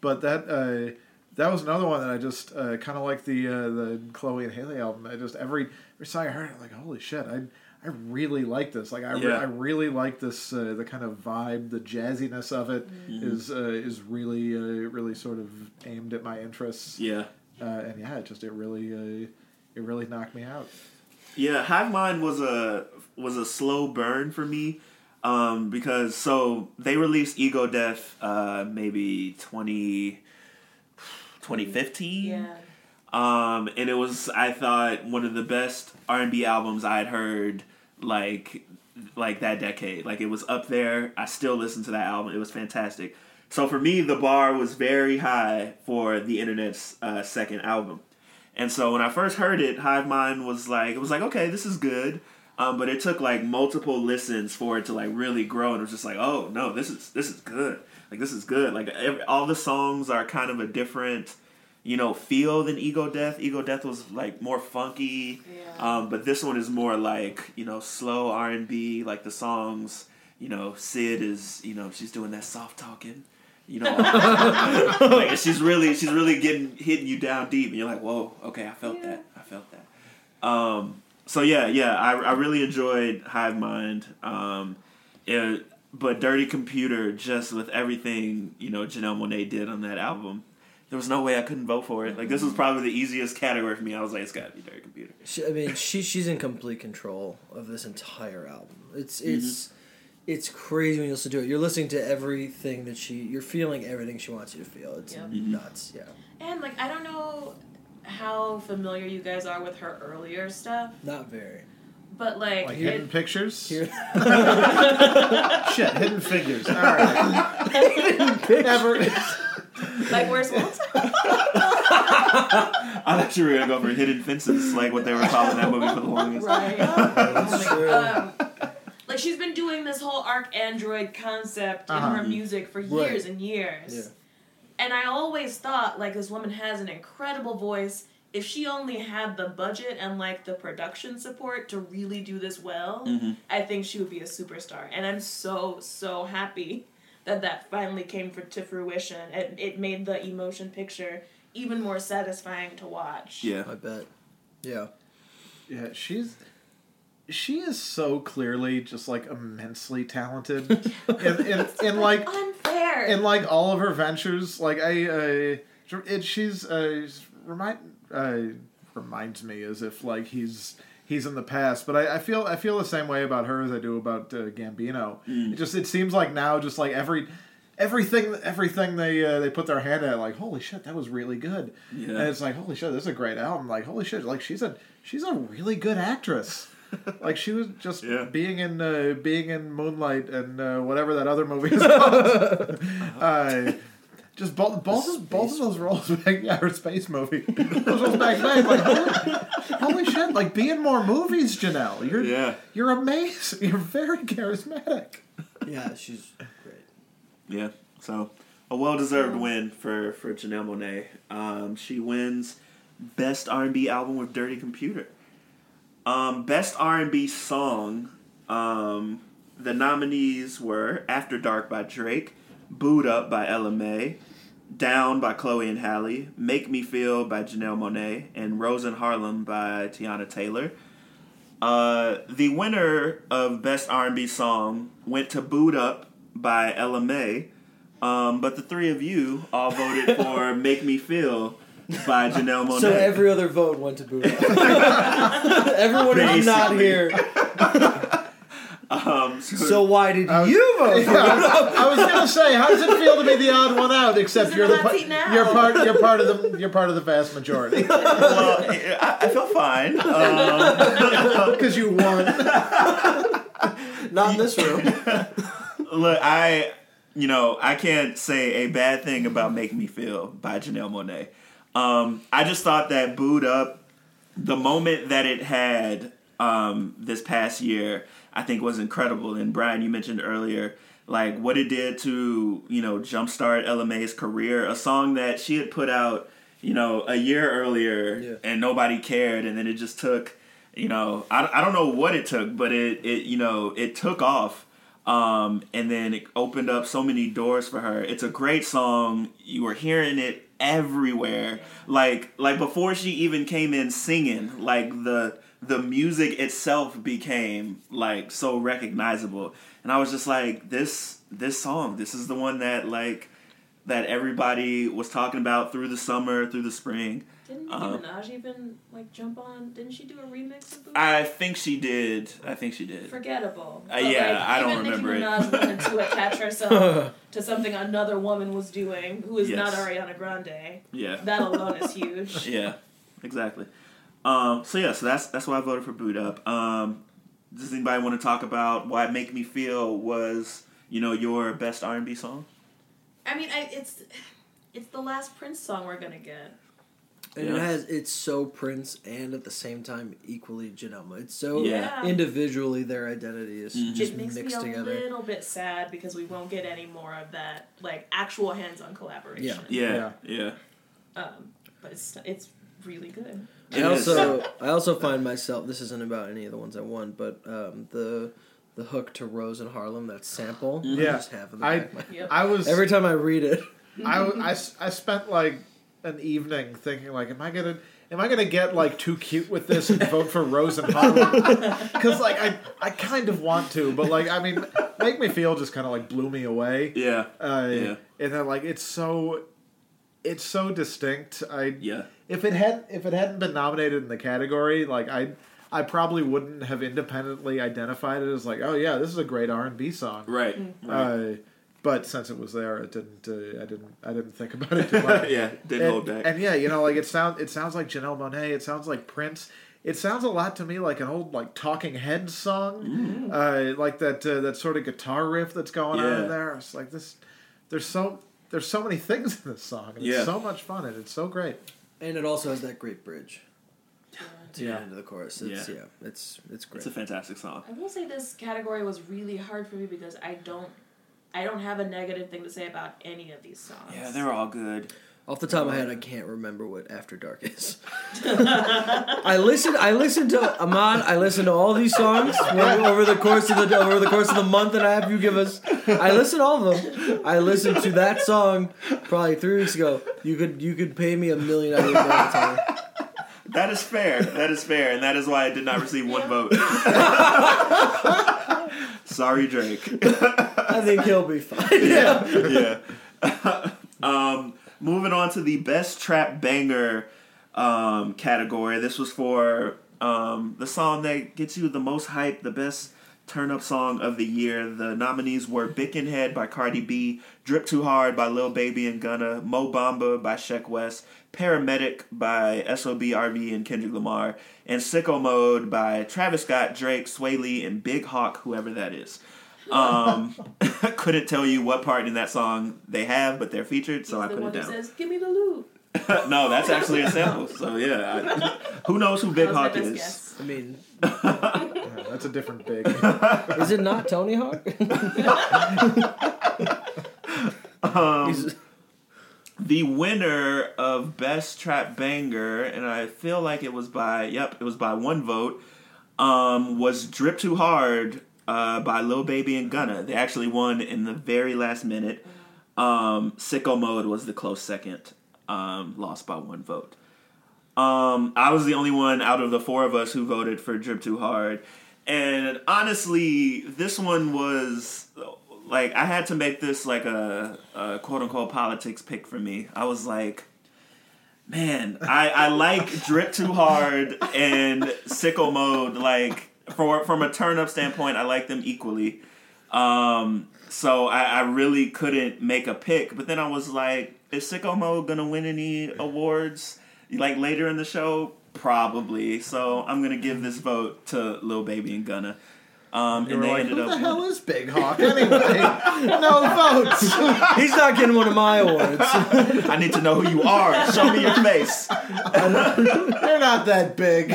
Speaker 4: but that uh, that was another one that I just uh, kind of like the uh, the Chloe and Haley album. I just every every song I heard, I'm like holy shit, I I really like this. Like I, re- I really like this uh, the kind of vibe, the jazziness of it is uh, is really uh, really sort of aimed at my interests.
Speaker 1: Yeah.
Speaker 4: Uh, and yeah, it just it really uh, it really knocked me out.
Speaker 1: Yeah, Hive Mind was a was a slow burn for me. Um, because so they released Ego Death uh maybe 20 2015.
Speaker 2: Yeah.
Speaker 1: Um, and it was I thought one of the best R and B albums I had heard like like that decade. Like it was up there. I still listen to that album. It was fantastic. So for me, the bar was very high for the internet's uh, second album. And so when I first heard it, Hive Mind was like it was like okay, this is good. Um, but it took like multiple listens for it to like really grow, and it was just like, oh no, this is this is good. Like this is good. Like every, all the songs are kind of a different, you know, feel than Ego Death. Ego Death was like more funky,
Speaker 2: Yeah.
Speaker 1: um, but this one is more like you know slow R and B. Like the songs, you know, Syd is you know she's doing that soft talking. You know, like she's really she's really getting hitting you down deep, and you're like, whoa, okay, I felt that, I felt that. Um, so yeah, yeah, I, I really enjoyed Hive Mind. Um, it, but Dirty Computer, just with everything you know Janelle Monáe did on that album, there was no way I couldn't vote for it. Like this was probably the easiest category for me. I was like, it's got to be Dirty Computer.
Speaker 3: She, I mean, she she's in complete control of this entire album. It's it's it's crazy when you listen to it. You're listening to everything that she. You're feeling everything she wants you to feel. It's
Speaker 2: Yep.
Speaker 3: nuts. Yeah,
Speaker 2: And like I don't know how familiar you guys are with her earlier stuff,
Speaker 3: not very.
Speaker 2: but like,
Speaker 4: Like
Speaker 2: it-
Speaker 4: hidden pictures.
Speaker 3: Here,
Speaker 4: Shit, hidden figures. All right. Never.
Speaker 2: like where's Walter?
Speaker 1: I thought you were gonna go for Hidden Fences, like what they were calling that movie for the longest.
Speaker 2: right.
Speaker 3: that's true.
Speaker 2: um, like she's been doing this whole ArchAndroid concept
Speaker 4: Uh-huh.
Speaker 2: in her music for
Speaker 3: Right.
Speaker 2: years and years.
Speaker 3: Yeah.
Speaker 2: And I always thought like this woman has an incredible voice. If she only had the budget and like the production support to really do this well,
Speaker 1: Mhm.
Speaker 2: I think she would be a superstar. And I'm so so happy that that finally came for, to fruition. It it made the emotion picture even more satisfying to watch.
Speaker 1: Yeah.
Speaker 3: I bet. Yeah.
Speaker 4: Yeah, she's she is so clearly just like immensely talented in, in, in like
Speaker 2: Unfair.
Speaker 4: in like all of her ventures. Like I, uh, it she's uh, remind uh, reminds me as if like he's he's in the past. But I, I feel I feel the same way about her as I do about uh, Gambino. It just it seems like now just like every. Everything, everything they uh, they put their hand at, like holy shit, that was really good,
Speaker 1: Yeah.
Speaker 4: and it's like holy shit, this is a great album. Like holy shit, like she's a she's a really good actress. like she was just
Speaker 1: Yeah.
Speaker 4: being in uh, being in Moonlight and uh, whatever that other movie is called. uh, just both both of, both of those roles, back, yeah, her space movie. those roles back back, like holy, holy shit! Like be in more movies, Janelle. You're
Speaker 1: Yeah.
Speaker 4: you're amazing. You're very charismatic.
Speaker 3: Yeah, she's great.
Speaker 1: Yeah. So a well deserved win for for Janelle Monáe. Um, she wins best R and B album with Dirty Computer. Um, best R and B song. Um, the nominees were After Dark by Drake, Boo'd Up by Ella Mai, Down by Chloe and Halle, Make Me Feel by Janelle Monáe, and Rose in Harlem by Teyana Taylor. Uh, the winner of Best R&B Song went to Boo'd Up by Ella Mai, um, but the three of you all voted for Make Me Feel by Janelle Monáe.
Speaker 3: So every other vote went to Boo'd Up. Everyone who's not here.
Speaker 1: um, so,
Speaker 3: So why did you vote for
Speaker 4: Yeah,
Speaker 3: Boo'd Up?
Speaker 4: I was gonna say, how does it feel to be the odd one out? Except you're
Speaker 2: the
Speaker 4: the pa- you're part you're part of the you're part of the vast majority
Speaker 1: well, I, I feel fine. Um,
Speaker 4: because you won.
Speaker 3: Not in this room.
Speaker 1: look, I, you know, I can't say a bad thing about "Make Me Feel" by Janelle Monáe. Um, I just thought that "Boo'd Up," the moment that it had um, this past year, I think was incredible. And Brian, you mentioned earlier, like what it did to you know jumpstart Ella Mai's career. A song that she had put out, you know, a year earlier,
Speaker 3: Yeah.
Speaker 1: and nobody cared, and then it just took. You know, I, I don't know what it took, but it, it you know it took off um, and then it opened up so many doors for her. It's a great song. You were hearing it everywhere. Like like before she even came in singing, like the the music itself became like so recognizable. And I was just like this this song, this is the one that like that everybody was talking about through the summer, through the spring.
Speaker 2: Didn't Nicki
Speaker 1: Uh,
Speaker 2: Minaj even like jump on? Didn't she do a remix of Booty?
Speaker 1: I think she did. I think she did.
Speaker 2: Forgettable.
Speaker 1: Uh, yeah,
Speaker 2: like,
Speaker 1: I don't remember it.
Speaker 2: Nicki Minaj wanted to attach herself to something another woman was doing, who is not Ariana Grande.
Speaker 1: Yeah.
Speaker 2: That alone is huge.
Speaker 1: yeah, exactly. Um, so yeah, so that's that's why I voted for Boo'd Up. Um, does anybody want to talk about why "Make Me Feel" was you know your best R and B song?
Speaker 2: I mean, I, it's it's the last Prince song we're gonna get.
Speaker 3: And
Speaker 1: Yeah.
Speaker 3: it has it's so Prince and at the same time equally Janelle. It's so
Speaker 1: Yeah.
Speaker 3: individually their identity is
Speaker 1: Mhm.
Speaker 3: just
Speaker 2: it makes
Speaker 3: mixed
Speaker 2: me a little bit sad because we won't get any more of that like actual hands-on collaboration.
Speaker 1: Yeah, yeah.
Speaker 2: Um, but it's it's really good.
Speaker 3: I also I also find myself this isn't about any of the ones I won, but um, the the hook to Rose in Harlem that sample I
Speaker 4: Yeah.
Speaker 3: just have in the
Speaker 4: I
Speaker 3: back of my-
Speaker 2: Yep.
Speaker 4: I was
Speaker 3: every time I read it.
Speaker 4: I, I, I spent like an evening thinking like, am I gonna am I gonna get like too cute with this and vote for Rose and Harlem? Because like I I kind of want to, but like I mean, make me feel just kind of like blew me away.
Speaker 1: Yeah,
Speaker 4: Uh,
Speaker 1: Yeah.
Speaker 4: And then like it's so it's so distinct. I
Speaker 1: yeah,
Speaker 4: if it had if it hadn't been nominated in the category, like I I probably wouldn't have independently identified it as like, oh yeah, this is a great R and B song.
Speaker 1: right, right.
Speaker 4: Uh, but since it was there, it didn't. Uh, I didn't. I didn't think about it too much.
Speaker 1: yeah, didn't
Speaker 4: and,
Speaker 1: hold back.
Speaker 4: and yeah, you know, like it sounds. It sounds like Janelle Monáe. It sounds like Prince. It sounds a lot to me like an old like Talking Heads song, uh, like that uh, that sort of guitar riff that's going on in there. It's like this. There's so there's so many things in this song. And
Speaker 1: Yeah.
Speaker 4: It's so much fun and it's so great.
Speaker 3: And it also has that great bridge to
Speaker 4: Yeah.
Speaker 3: get into the chorus. It's,
Speaker 1: Yeah.
Speaker 3: yeah. it's it's great.
Speaker 1: it's a fantastic song.
Speaker 2: I will say this category was really hard for me because I don't I don't have a negative thing to say about any of these songs.
Speaker 1: Yeah, they're all good.
Speaker 3: Off the top of my head, I can't remember what After Dark is. I listened. I listened to Ahmad. I listened to all these songs over the course of the over the course of the month and a half you give us. I listened to all of them. I listened to that song probably three weeks ago. You could you could pay me a million. I wouldn't know the time.
Speaker 1: That is fair. That is fair, and that is why I did not receive one vote. Sorry, Drake.
Speaker 3: I think he'll be fine.
Speaker 1: yeah. um, moving on to the best trap banger um, category. This was for um, the song that gets you the most hype, the best turn up song of the year. The nominees were Bickenhead by Cardi B, Drip Too Hard by Lil Baby and Gunna, Mo Bamba by Sheck West, Paramedic by SOB RB and Kendrick Lamar, and Sicko Mode by Travis Scott, Drake, Swae Lee, and Big Hawk, whoever that is. Um, couldn't tell you what part in that song they have, but they're featured, so I
Speaker 2: the
Speaker 1: put
Speaker 2: one
Speaker 1: it
Speaker 2: that
Speaker 1: down.
Speaker 2: says, "Give me the loot."
Speaker 1: no, that's actually a sample. So yeah, I, who knows who Big
Speaker 2: That
Speaker 1: Hawk is?
Speaker 2: guess.
Speaker 3: I mean,
Speaker 4: Yeah, that's a different big.
Speaker 3: is it not Tony Hawk? He's-
Speaker 1: The winner of best trap banger, and I feel like it was by yep, it was by one vote. Um, was "Drip Too Hard" uh, by Lil Baby and Gunna. They actually won in the very last minute. Um, "Sicko Mode" was the close second, um, lost by one vote. Um, I was the only one out of the four of us who voted for "Drip Too Hard," and honestly, this one was like I had to make this like a, a quote unquote politics pick for me. I was like, man, I, I like drip too hard and Sicko Mode. Like for from a turn up standpoint, I like them equally. Um, so I, I really couldn't make a pick. But then I was like, is sicko mode gonna win any awards? Like later in the show, probably. So I'm gonna give this vote to Lil Baby and Gunna. Um,
Speaker 4: You
Speaker 1: and they
Speaker 4: like,
Speaker 1: ended
Speaker 4: who
Speaker 1: up
Speaker 4: the hell is Big Hawk anyway? no votes.
Speaker 3: He's not getting one of my awards.
Speaker 1: I need to know who you are. Show me your face.
Speaker 4: You're not that big.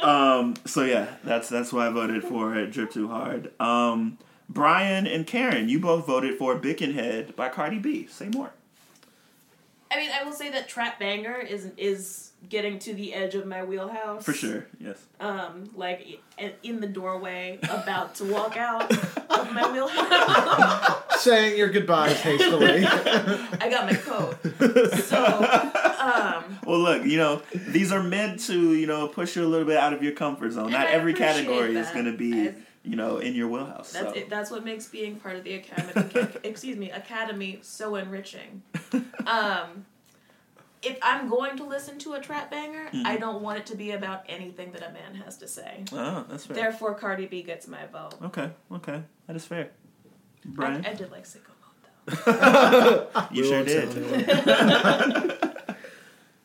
Speaker 1: Um, so yeah, that's that's why I voted for it, Drip Too Hard. Um, Brian and Karen, you both voted for Bickenhead by Cardi B. Say more.
Speaker 2: I mean, I will say that trap banger is is getting to the edge of my wheelhouse
Speaker 1: For sure, yes.
Speaker 2: Um, like i- in the doorway, about to walk out of my wheelhouse.
Speaker 4: Saying your goodbyes hastily.
Speaker 2: I got my coat. So, um,
Speaker 1: Well, look, you know, these are meant to, you know, push you a little bit out of your comfort zone. Not
Speaker 2: I
Speaker 1: every category is going to be,
Speaker 2: I-
Speaker 1: you know, in your wheelhouse.
Speaker 2: that's
Speaker 1: so.
Speaker 2: it. That's what makes being part of the academy, excuse me, academy so enriching. Um, if I'm going to listen to a trap banger,
Speaker 1: Mm-hmm.
Speaker 2: I don't want it to be about anything that a man has to say.
Speaker 1: Oh, that's fair.
Speaker 2: Therefore, Cardi B gets my vote.
Speaker 1: Okay, okay, that is fair.
Speaker 2: I,
Speaker 1: Brian,
Speaker 2: I did like sicko mode though.
Speaker 1: you
Speaker 3: We
Speaker 1: sure
Speaker 3: won't
Speaker 1: did.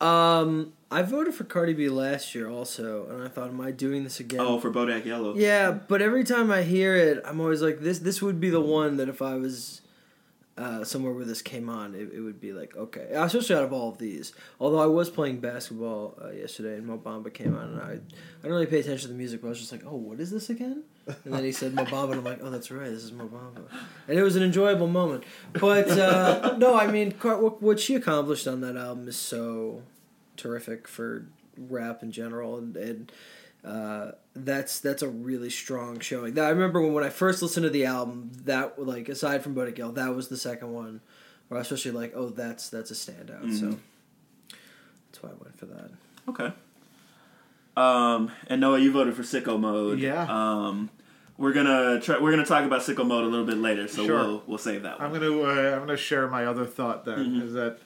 Speaker 3: um, I voted for Cardi B last year also, and I thought, am I doing this again?
Speaker 1: Oh, for Bodak Yellow.
Speaker 3: Yeah, but every time I hear it, I'm always like, this. This would be the one that if I was uh, somewhere where this came on, it, it would be like, okay. Especially out of all of these. Although I was playing basketball uh, yesterday, and Mo Bamba came on, and I, I didn't really pay attention to the music, but I was just like, oh, what is this again? And then he said Mo Bamba, and I'm like, oh, that's right, this is Mo Bamba. And it was an enjoyable moment. But uh, no, I mean, what, what she accomplished on that album is so terrific for rap in general, and, and uh, that's that's a really strong showing. That I remember when, when I first listened to the album, that like aside from Bodak Yellow, that was the second one where I was especially like, oh, that's that's a standout. So that's why I went for that.
Speaker 1: Okay. Um, and Noah, you voted for Sicko Mode.
Speaker 4: Yeah.
Speaker 1: Um, we're gonna try. We're gonna talk about Sicko Mode a little bit later, so
Speaker 4: Sure.
Speaker 1: we'll we'll save that one.
Speaker 4: I'm gonna uh, I'm gonna share my other thought then
Speaker 1: Mm-hmm.
Speaker 4: is that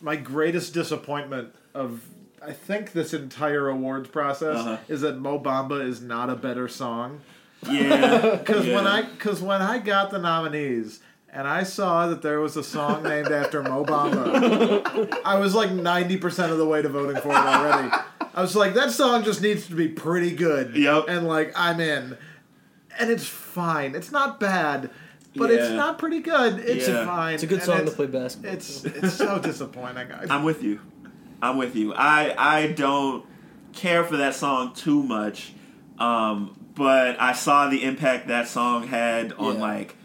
Speaker 4: my greatest disappointment of I think this entire awards process
Speaker 1: Uh-huh.
Speaker 4: is that Mo Bamba is not a better song
Speaker 1: Yeah.
Speaker 4: because
Speaker 1: yeah.
Speaker 4: when I because when I got the nominees and I saw that there was a song named after Mo Bamba, I was like ninety percent of the way to voting for it already. I was like, that song just needs to be pretty good.
Speaker 1: Yep.
Speaker 4: And like I'm in. And it's fine. It's not bad. But it's not pretty good. It's
Speaker 1: Yeah.
Speaker 4: fine.
Speaker 3: It's a good
Speaker 4: And
Speaker 3: song to play basketball.
Speaker 4: It's it's so disappointing.
Speaker 1: I'm with you. I'm with you. I I don't care for that song too much, um, but I saw the impact that song had on
Speaker 3: Yeah.
Speaker 1: like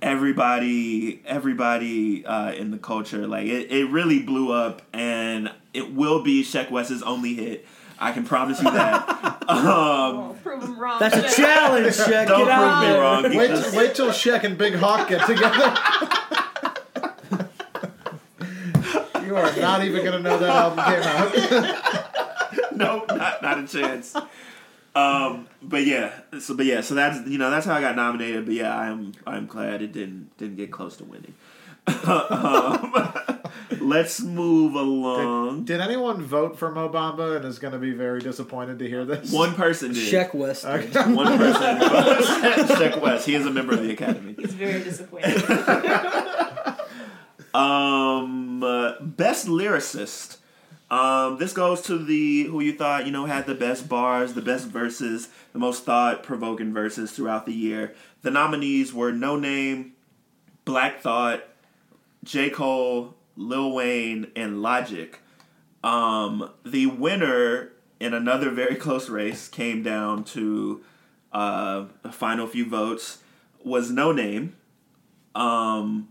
Speaker 1: everybody everybody uh, in the culture like it, it really blew up and it will be Sheck West's only hit. I can promise you that. um,
Speaker 2: prove him wrong.
Speaker 3: That's a challenge, Shaq.
Speaker 1: don't
Speaker 3: Get out
Speaker 1: prove me wrong.
Speaker 4: Wait,
Speaker 1: because-
Speaker 4: till- wait till Sheck and Big Hawk get together. you are not even gonna know that album came out.
Speaker 1: no, not, not a chance. Um, but yeah, so but yeah, so that's you know that's how I got nominated. But yeah, I'm I'm glad it didn't didn't get close to winning. um, let's move along.
Speaker 4: Did anyone vote for Mo Bamba and is going to be very disappointed to hear this?
Speaker 1: One person did.
Speaker 3: Sheck West. did.
Speaker 1: One person. Sheck West. He is a member of the academy.
Speaker 2: He's very disappointed.
Speaker 1: Um, uh, best lyricist. Um, this goes to the who you thought you know had the best bars, the best verses, the most thought provoking verses throughout the year. The nominees were Noname, Black Thought, J Cole, Lil Wayne, and Logic. Um, the winner in another very close race came down to uh, the final few votes was Noname. Um,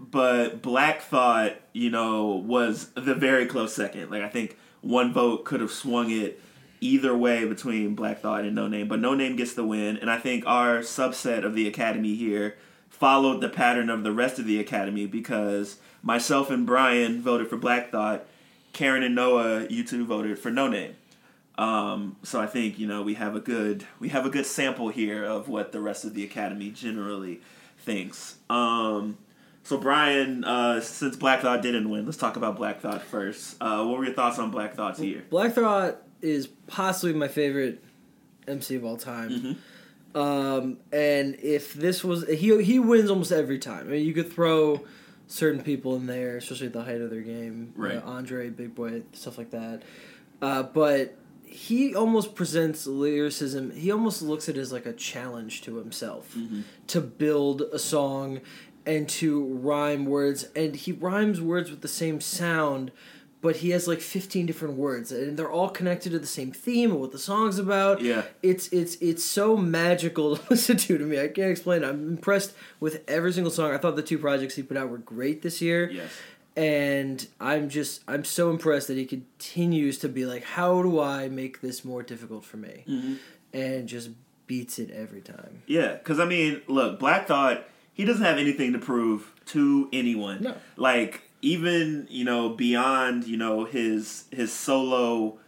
Speaker 1: but Black Thought, you know, was the very close second. Like I think one vote could have swung it either way between Black Thought and Noname, but Noname gets the win, and I think our subset of the Academy here followed the pattern of the rest of the Academy because myself and Brian voted for Black Thought, Karen and Noah, you two voted for Noname. Um, so I think you know we have a good we have a good sample here of what the rest of the Academy generally thinks. Um, so Brian, uh, since Black Thought didn't win, let's talk about Black Thought first. Uh, what were your thoughts on Black Thought's year?
Speaker 3: Black Thought is possibly my favorite MC of all time.
Speaker 1: Mm-hmm.
Speaker 3: Um, and if this was he he wins almost every time. I mean, you could throw certain people in there, especially at the height of their game,
Speaker 1: Right.
Speaker 3: uh, Andre, Big Boi, stuff like that. Uh, but he almost presents lyricism. He almost looks at it as like a challenge to himself
Speaker 1: Mm-hmm.
Speaker 3: to build a song and to rhyme words. And he rhymes words with the same sound, but he has like 15 different words and they're all connected to the same theme of what the song's about.
Speaker 1: Yeah.
Speaker 3: It's it's it's so magical to listen to to me. I can't explain. it. I'm impressed with every single song. I thought the two projects he put out were great this year
Speaker 1: Yes.
Speaker 3: and I'm just I'm so impressed that he continues to be like, how do I make this more difficult for me,
Speaker 1: Mm-hmm.
Speaker 3: and just beats it every time.
Speaker 1: Yeah, because I mean, look, Black Thought, he doesn't have anything to prove to anyone.
Speaker 3: No.
Speaker 1: Like even you know beyond you know his his solo,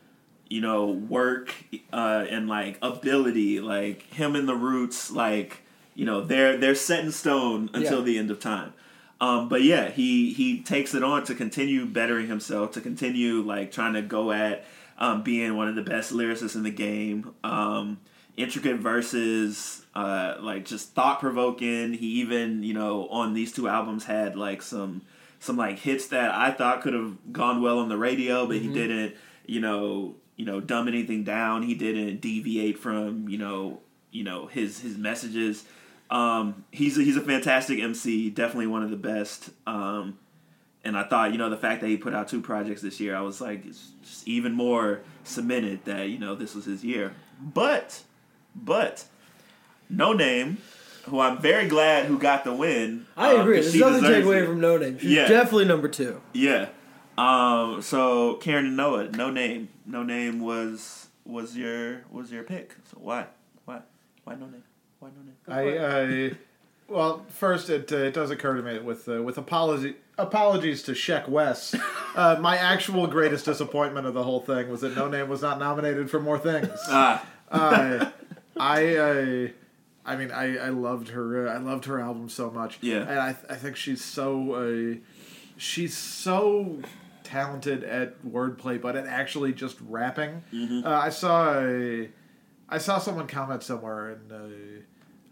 Speaker 1: you know work uh, and like ability, like him and the Roots, like you know they're they're set in stone until
Speaker 3: Yeah.
Speaker 1: the end of time. Um, but yeah, he he takes it on to continue bettering himself, to continue like trying to go at um, being one of the best lyricists in the game. Um, intricate verses, uh, like just thought provoking. He even you know on these two albums had like some some like hits that I thought could have gone well on the radio, but he didn't. You know, you know, dumb anything down. He didn't deviate from you know you know his his messages. Um, he's a, he's a fantastic MC, definitely one of the best. Um, and I thought, you know, the fact that he put out two projects this year, I was like, it's even more cemented that you know this was his year. But, but, no name, who I'm very glad who got the win.
Speaker 3: I
Speaker 1: agree.
Speaker 3: agree.
Speaker 1: 'cause
Speaker 3: There's
Speaker 1: she
Speaker 3: nothing to take away
Speaker 1: it.
Speaker 3: from Noname. She's
Speaker 1: Yeah.
Speaker 3: definitely number two.
Speaker 1: Yeah. Um. So Karen and Noah, no name, no name was was your was your pick. So why why why no name why no name?
Speaker 4: I, I well, first it uh, it does occur to me with uh, with apology apologies to Sheck West. Uh, my actual greatest disappointment of the whole thing was that Noname was not nominated for more things.
Speaker 1: Ah.
Speaker 4: Uh, I, I, I mean, I, I loved her. Uh, I loved her album so much.
Speaker 1: Yeah.
Speaker 4: and I, I think she's so, uh, she's so talented at wordplay, but at actually just rapping. Uh, I saw, a, I saw someone comment somewhere, and uh,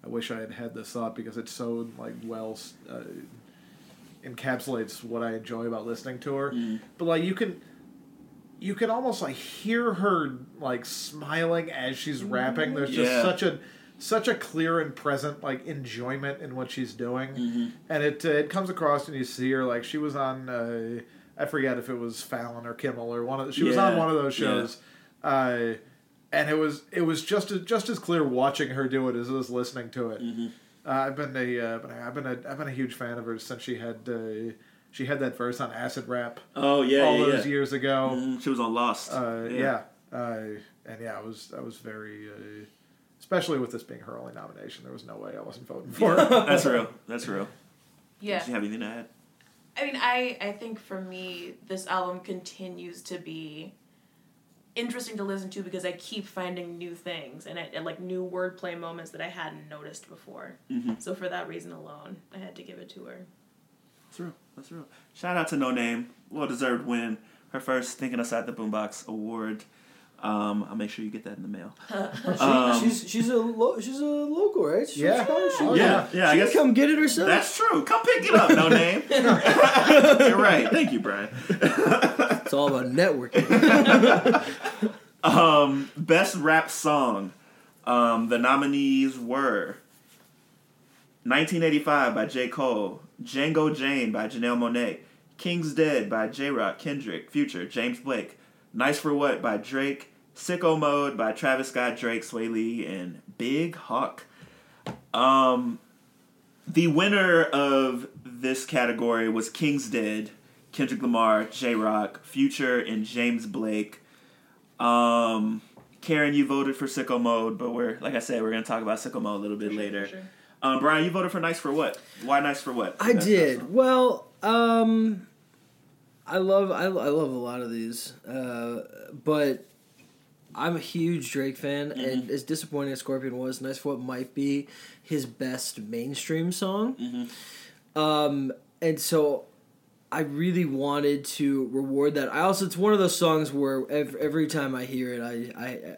Speaker 4: I wish I had had this thought because it's so like well. Uh, encapsulates what I enjoy about listening to her. But like you can you can almost like hear her like smiling as she's rapping. There's just
Speaker 1: Yeah.
Speaker 4: such a such a clear and present like enjoyment in what she's doing, and it uh, it comes across and you see her like she was on uh, I forget if it was Fallon or Kimmel or one of she was on one of those
Speaker 1: Yeah.
Speaker 4: shows. Uh, and it was it was just as, just as clear watching her do it as it was listening to it.
Speaker 1: Mm-hmm.
Speaker 4: Uh, I've been a uh, but I've been a I've been a huge fan of her since she had uh, she had that verse on Acid Rap
Speaker 1: Oh yeah,
Speaker 4: all
Speaker 1: yeah,
Speaker 4: those
Speaker 1: yeah.
Speaker 4: years ago.
Speaker 1: Mhm, She was on Lost.
Speaker 4: Uh, yeah, Uh, and yeah, I was I was very uh, especially with this being her only nomination. There was no way I wasn't voting for her.
Speaker 1: that's real. That's real.
Speaker 2: Yeah.
Speaker 1: Did you have anything to add?
Speaker 2: I mean, I I think for me, this album continues to be interesting to listen to because I keep finding new things and, I, and like new wordplay moments that I hadn't noticed before. So for that reason alone, I had to give it to her.
Speaker 1: That's real. That's real. Shout out to Noname. Well deserved win. Her first Thinking Outside the Boombox award. Um, I'll make sure you get that in the mail. Um,
Speaker 3: she's she's a lo- she's a local, right? She,
Speaker 4: Yeah.
Speaker 3: She,
Speaker 4: Oh,
Speaker 1: yeah, yeah. I
Speaker 3: she
Speaker 1: guess
Speaker 3: can come get it herself.
Speaker 1: that's true. Come pick it up, Noname. You're right. Thank you, Brian.
Speaker 3: it's all about networking.
Speaker 1: Um, best rap song. Um, the nominees were 1985 by J. Cole, Django Jane by Janelle Monáe, King's Dead by Jay Rock, Kendrick, Future, James Blake, Nice for What by Drake, Sicko Mode by Travis Scott, Drake, Swae Lee, and Big Hawk. Um, the winner of this category was King's Dead, Kendrick Lamar, Jay Rock, Future, and James Blake. Um, Karen, you voted for Sicko Mode, but we're like I said, we're gonna talk about Sicko Mode a little bit later.
Speaker 2: sure.
Speaker 1: Um, Brian, you voted for Nice for what? Why Nice for what?
Speaker 3: I
Speaker 1: That's
Speaker 3: did. Well, um, I love I, I love a lot of these, uh, but I'm a huge Drake fan, and as disappointing as Scorpion was, Nice for What might be his best mainstream song. Um, and so I really wanted to reward that. I also it's one of those songs where every, every time I hear it, I,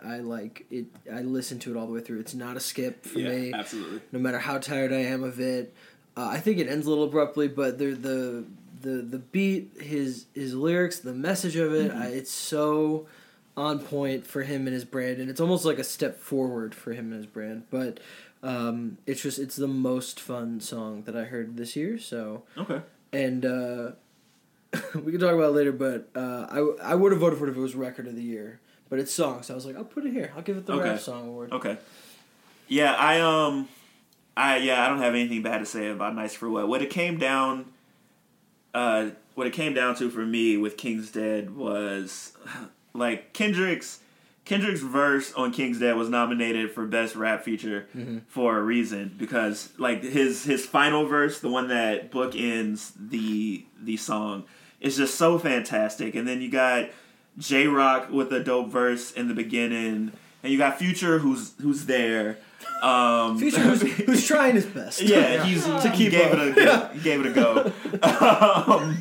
Speaker 3: I I like it. I listen to it all the way through. It's not a skip for
Speaker 1: Yeah,
Speaker 3: me
Speaker 1: absolutely.
Speaker 3: no matter how tired I am of it. Uh, I think it ends a little abruptly, but the the the the beat, his his lyrics, the message of it, I, it's so on point for him and his brand, and it's almost like a step forward for him and his brand. But um, it's just it's the most fun song that I heard this year. So
Speaker 1: Okay.
Speaker 3: And uh, we can talk about it later, but uh, I I would have voted for it if it was record of the year. But it's song, so I was like, I'll put it here. I'll give it the
Speaker 1: Okay.
Speaker 3: rap song award.
Speaker 1: Okay. Yeah, I um, I yeah, I don't have anything bad to say about Nice for What. What it came down, uh, what it came down to for me with King's Dead was like Kendrick's Kendrick's verse on King's Dead was nominated for best rap feature for a reason because like his his final verse, the one that bookends the the song, is just so fantastic. And then you got Jay Rock with a dope verse in the beginning, and you got Future who's who's there. Um,
Speaker 3: Future, who's, who's trying his best.
Speaker 1: yeah, he's to
Speaker 3: keep
Speaker 1: he gave
Speaker 3: up.
Speaker 1: it a he gave it a go. um,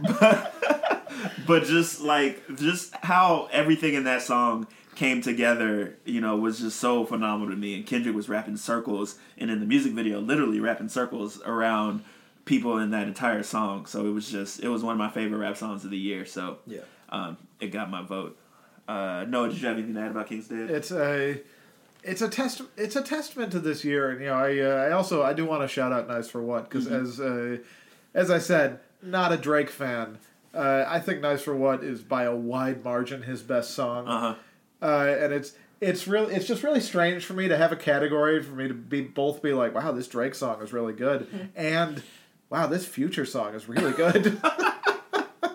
Speaker 1: but, but just like just how everything in that song came together, you know, was just so phenomenal to me. And Kendrick was rapping circles, and in the music video, literally rapping circles around people in that entire song. So it was just it was one of my favorite rap songs of the year. So
Speaker 3: Yeah.
Speaker 1: um, it got my vote. Uh, Noah, did you have anything to add about King's Dead?
Speaker 4: it's a it's a test it's a testament to this year and you know i uh, i also i do want to shout out nice for what because as uh, as i said not a drake fan uh, i think nice for what is by a wide margin his best song
Speaker 1: Uh-huh.
Speaker 4: Uh, and it's it's really it's just really strange for me to have a category for me to be both be like wow this drake song is really good and wow this future song is really good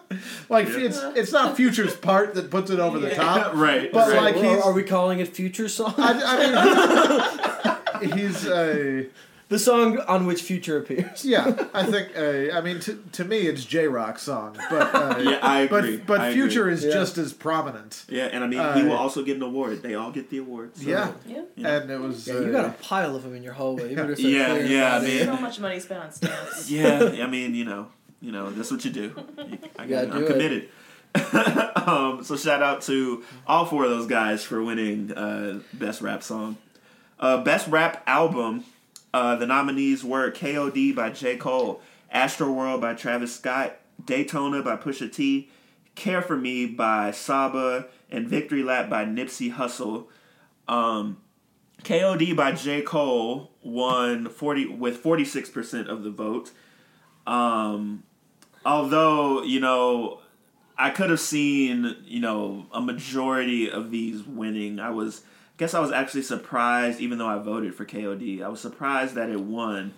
Speaker 4: like it's it's not future's part that puts it over the top
Speaker 1: right,
Speaker 4: but
Speaker 1: right.
Speaker 4: like
Speaker 3: Well,
Speaker 4: he's
Speaker 3: are we calling it Future Song?
Speaker 4: I, I mean, he's uh,
Speaker 3: the song on which Future appears.
Speaker 4: yeah. I think uh, I mean to, to me it's Jay Rock's song, but uh,
Speaker 1: Yeah, I agree.
Speaker 4: But but
Speaker 1: I
Speaker 4: Future
Speaker 1: agree.
Speaker 4: is
Speaker 3: Yeah.
Speaker 4: just as prominent.
Speaker 1: Yeah, and I mean, he will
Speaker 4: Uh,
Speaker 1: also get an award. They all get the awards. so-
Speaker 4: Yeah,
Speaker 2: Yeah.
Speaker 4: and it was.
Speaker 3: Yeah,
Speaker 4: uh,
Speaker 3: you got a pile of them in your hallway. You better start
Speaker 1: Yeah, yeah,
Speaker 3: them out of
Speaker 1: man.
Speaker 3: here.
Speaker 2: So much money spent on stamps.
Speaker 1: Yeah, I mean, you know, you know, that's what you do. I
Speaker 3: Yeah,
Speaker 1: got,
Speaker 3: do
Speaker 1: I'm
Speaker 3: it.
Speaker 1: committed. um, so shout out to all four of those guys for winning uh, best rap song, uh, best rap album. Uh, the nominees were "K.O.D." by J. Cole, "Astroworld" by Travis Scott, "Daytona" by Pusha T, "Care for Me" by Saba, and "Victory Lap" by Nipsey Hussle. Um, KOD by J. Cole won 40 with 46% of the vote. Um, although, you know, I could have seen, you know, a majority of these winning. I was guess I was actually surprised, even though I voted for KOD. I was surprised that it won.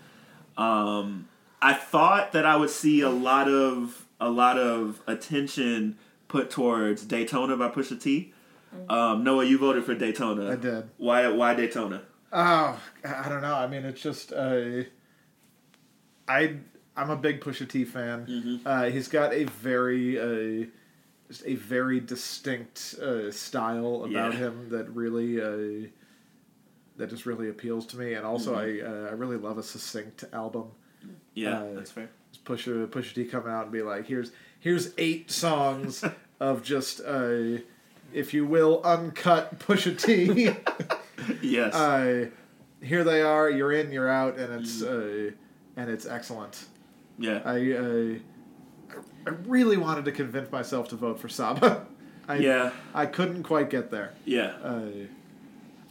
Speaker 1: Um, I thought that I would see a lot of a lot of attention put towards Daytona by Pusha T. Um, Noah, you voted for Daytona.
Speaker 4: I did.
Speaker 1: Why? Why Daytona?
Speaker 4: Oh, I don't know. I mean, it's just uh, I I'm a big Pusha T fan. Uh, he's got a very uh, just a very distinct uh, style about
Speaker 1: Yeah.
Speaker 4: him that really uh, that just really appeals to me. And also, I uh, I really love a succinct album.
Speaker 1: Yeah,
Speaker 4: Uh,
Speaker 1: that's fair.
Speaker 4: Just Pusha Pusha T come out and be like, here's here's eight songs of just uh, if you will uncut Pusha T.
Speaker 1: Yes.
Speaker 4: uh, here they are. You're in. You're out, and it's uh, and it's excellent.
Speaker 1: yeah.
Speaker 4: I uh, I really wanted to convince myself to vote for Saba. I,
Speaker 1: Yeah.
Speaker 4: I couldn't quite get there.
Speaker 1: yeah.
Speaker 4: Uh,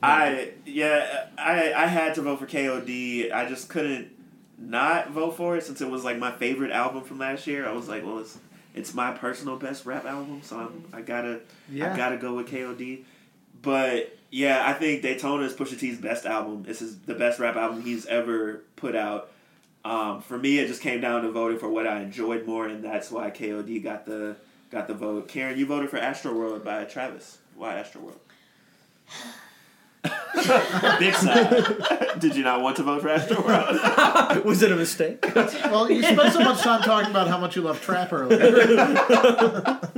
Speaker 1: I yeah I I had to vote for KOD. I just couldn't not vote for it since it was like my favorite album from last year. I was like, well, it's it's my personal best rap album, so I'm, I gotta
Speaker 4: Yeah.
Speaker 1: I gotta go with KOD. But yeah, I think Daytona is Pusha T's best album. This is the best rap album he's ever put out. Um, for me, it just came down to voting for what I enjoyed more, and that's why KOD got the got the vote. Karen, you voted for Astroworld by Travis. Why Astroworld? Big side. Did you not want to vote for Astroworld?
Speaker 3: Was it a mistake?
Speaker 4: well, you spent so much time talking about how much you love trap earlier.
Speaker 2: It's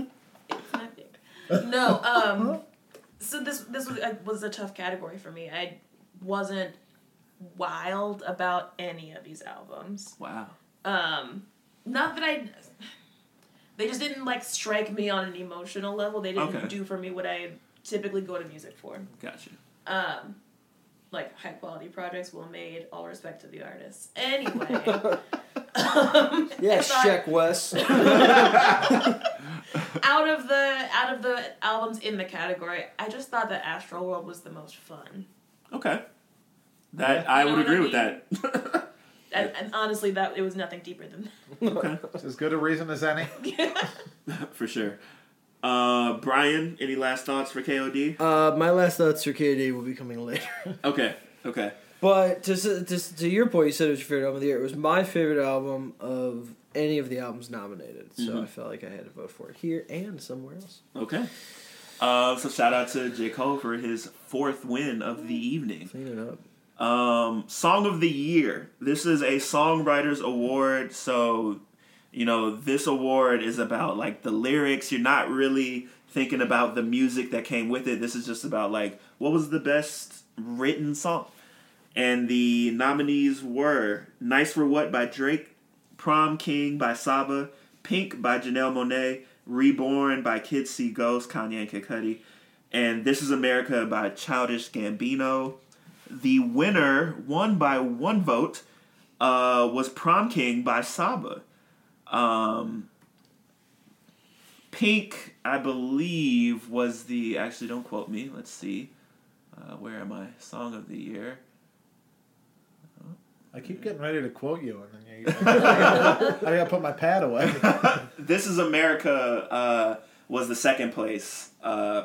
Speaker 2: not big. No, um, so this this was, uh, was a tough category for me. I wasn't wild about any of these albums.
Speaker 1: wow.
Speaker 2: Um, not that I. They just didn't like strike me on an emotional level. They didn't
Speaker 1: Okay.
Speaker 2: do for me what I typically go to music for.
Speaker 1: Gotcha.
Speaker 2: Um, like high quality projects, well made. All respect to the artists. Anyway, um,
Speaker 3: Yeah,
Speaker 2: I thought-
Speaker 3: Sheck West.
Speaker 2: out of the out of the albums in the category, I just thought that Astroworld was the most fun.
Speaker 1: Okay. That I would
Speaker 2: what I
Speaker 1: agree with that.
Speaker 2: And, and honestly, that it was nothing deeper than
Speaker 1: okay.
Speaker 4: It's as good a reason as any.
Speaker 2: that.
Speaker 1: For sure. Uh, Brian, any last thoughts for KOD?
Speaker 3: Uh, my last thoughts for KD will be coming later.
Speaker 1: Okay. Okay.
Speaker 3: But to, s- to, s- to your point, you said it was your favorite album of the year. It was my favorite album of any of the albums nominated. So
Speaker 1: Mhm.
Speaker 3: I felt like I had to vote for it here and somewhere else.
Speaker 1: Okay. Uh, so shout out to J. Cole for his fourth win of the evening.
Speaker 3: Clean it up.
Speaker 1: Um, Song of the Year. This is a songwriters award, so you know this award is about like the lyrics. You're not really thinking about the music that came with it. This is just about like what was the best written song. And the nominees were "Nice for What" by Drake, "Prom King" by Saba, "Pink" by Janelle Monáe, "Reborn" by Kids See Ghost, Kanye and Kid Cudi, and "This Is America" by Childish Gambino. The winner, won by one vote, uh, was Prom King by Saba. Um, Pink, I believe, was the. Actually, don't quote me. Let's see. Uh, where am I? Song of the year.
Speaker 4: I keep getting ready to quote you, and then you, I, gotta, I gotta put my pad away.
Speaker 1: This is America uh, was the second place. Uh,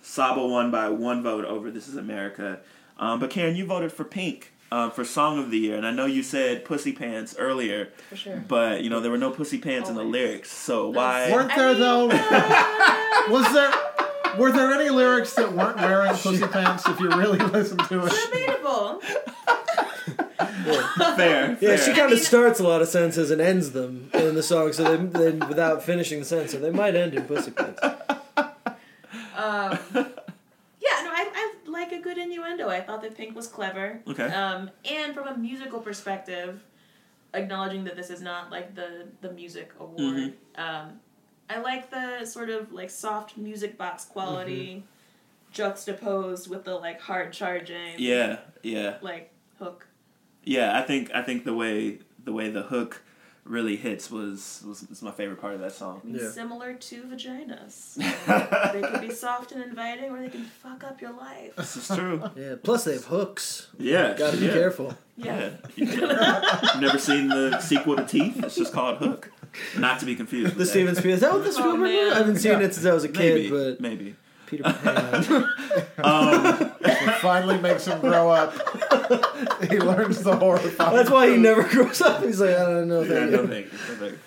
Speaker 1: Saba won by one vote over This is America. Um, but Karen, you voted for Pink um, for Song of the Year, and I know you said Pussy Pants earlier,
Speaker 2: For sure.
Speaker 1: but you know there were no Pussy Pants in the lyrics. So why?
Speaker 4: Weren't
Speaker 2: I
Speaker 4: there
Speaker 2: mean,
Speaker 4: though?
Speaker 2: uh,
Speaker 4: Was there? Were there any lyrics that weren't wearing pussy pants? If you really listen to it,
Speaker 2: Debatable.
Speaker 1: fair?
Speaker 3: Yeah, she kind
Speaker 2: mean-
Speaker 3: of starts a lot of sentences and ends them in the song, so they, they without finishing the sentence, so they might end in pussy pants.
Speaker 2: Um, yeah, no, I, I like a good innuendo. I thought that Pink was clever.
Speaker 1: Okay.
Speaker 2: Um, and from a musical perspective, acknowledging that this is not like the the music award.
Speaker 1: Mm-hmm.
Speaker 2: Um, I like the sort of like soft music box quality, juxtaposed with the like hard charging.
Speaker 1: Yeah, yeah,
Speaker 2: Like hook.
Speaker 1: yeah. I think I think the way the way the hook really hits was was, was my favorite part of that song.
Speaker 2: I mean,
Speaker 3: Yeah.
Speaker 2: similar to vaginas. they can be soft and inviting, or they can fuck up your life.
Speaker 1: This is true.
Speaker 3: Yeah, plus they have hooks.
Speaker 1: Yeah,
Speaker 3: Gotta be
Speaker 1: yeah.
Speaker 3: careful.
Speaker 2: Yeah.
Speaker 1: Yeah. You've never seen the sequel to Teeth? It's just called Hook. Not to be confused.
Speaker 3: The
Speaker 1: with
Speaker 3: Steven. Spielberg. Is that what the
Speaker 2: Oh,
Speaker 3: Spielberg?
Speaker 2: man.
Speaker 3: I haven't seen
Speaker 4: Yeah.
Speaker 3: it since I was a
Speaker 1: Maybe.
Speaker 3: kid, but
Speaker 1: maybe.
Speaker 3: Peter Pan.
Speaker 4: It um, finally makes him grow up. he learns the horrifying.
Speaker 3: That's why he never grows up. He's like, I don't know.
Speaker 1: Yeah,
Speaker 3: Thank
Speaker 1: no
Speaker 3: you.
Speaker 1: thank you, no thank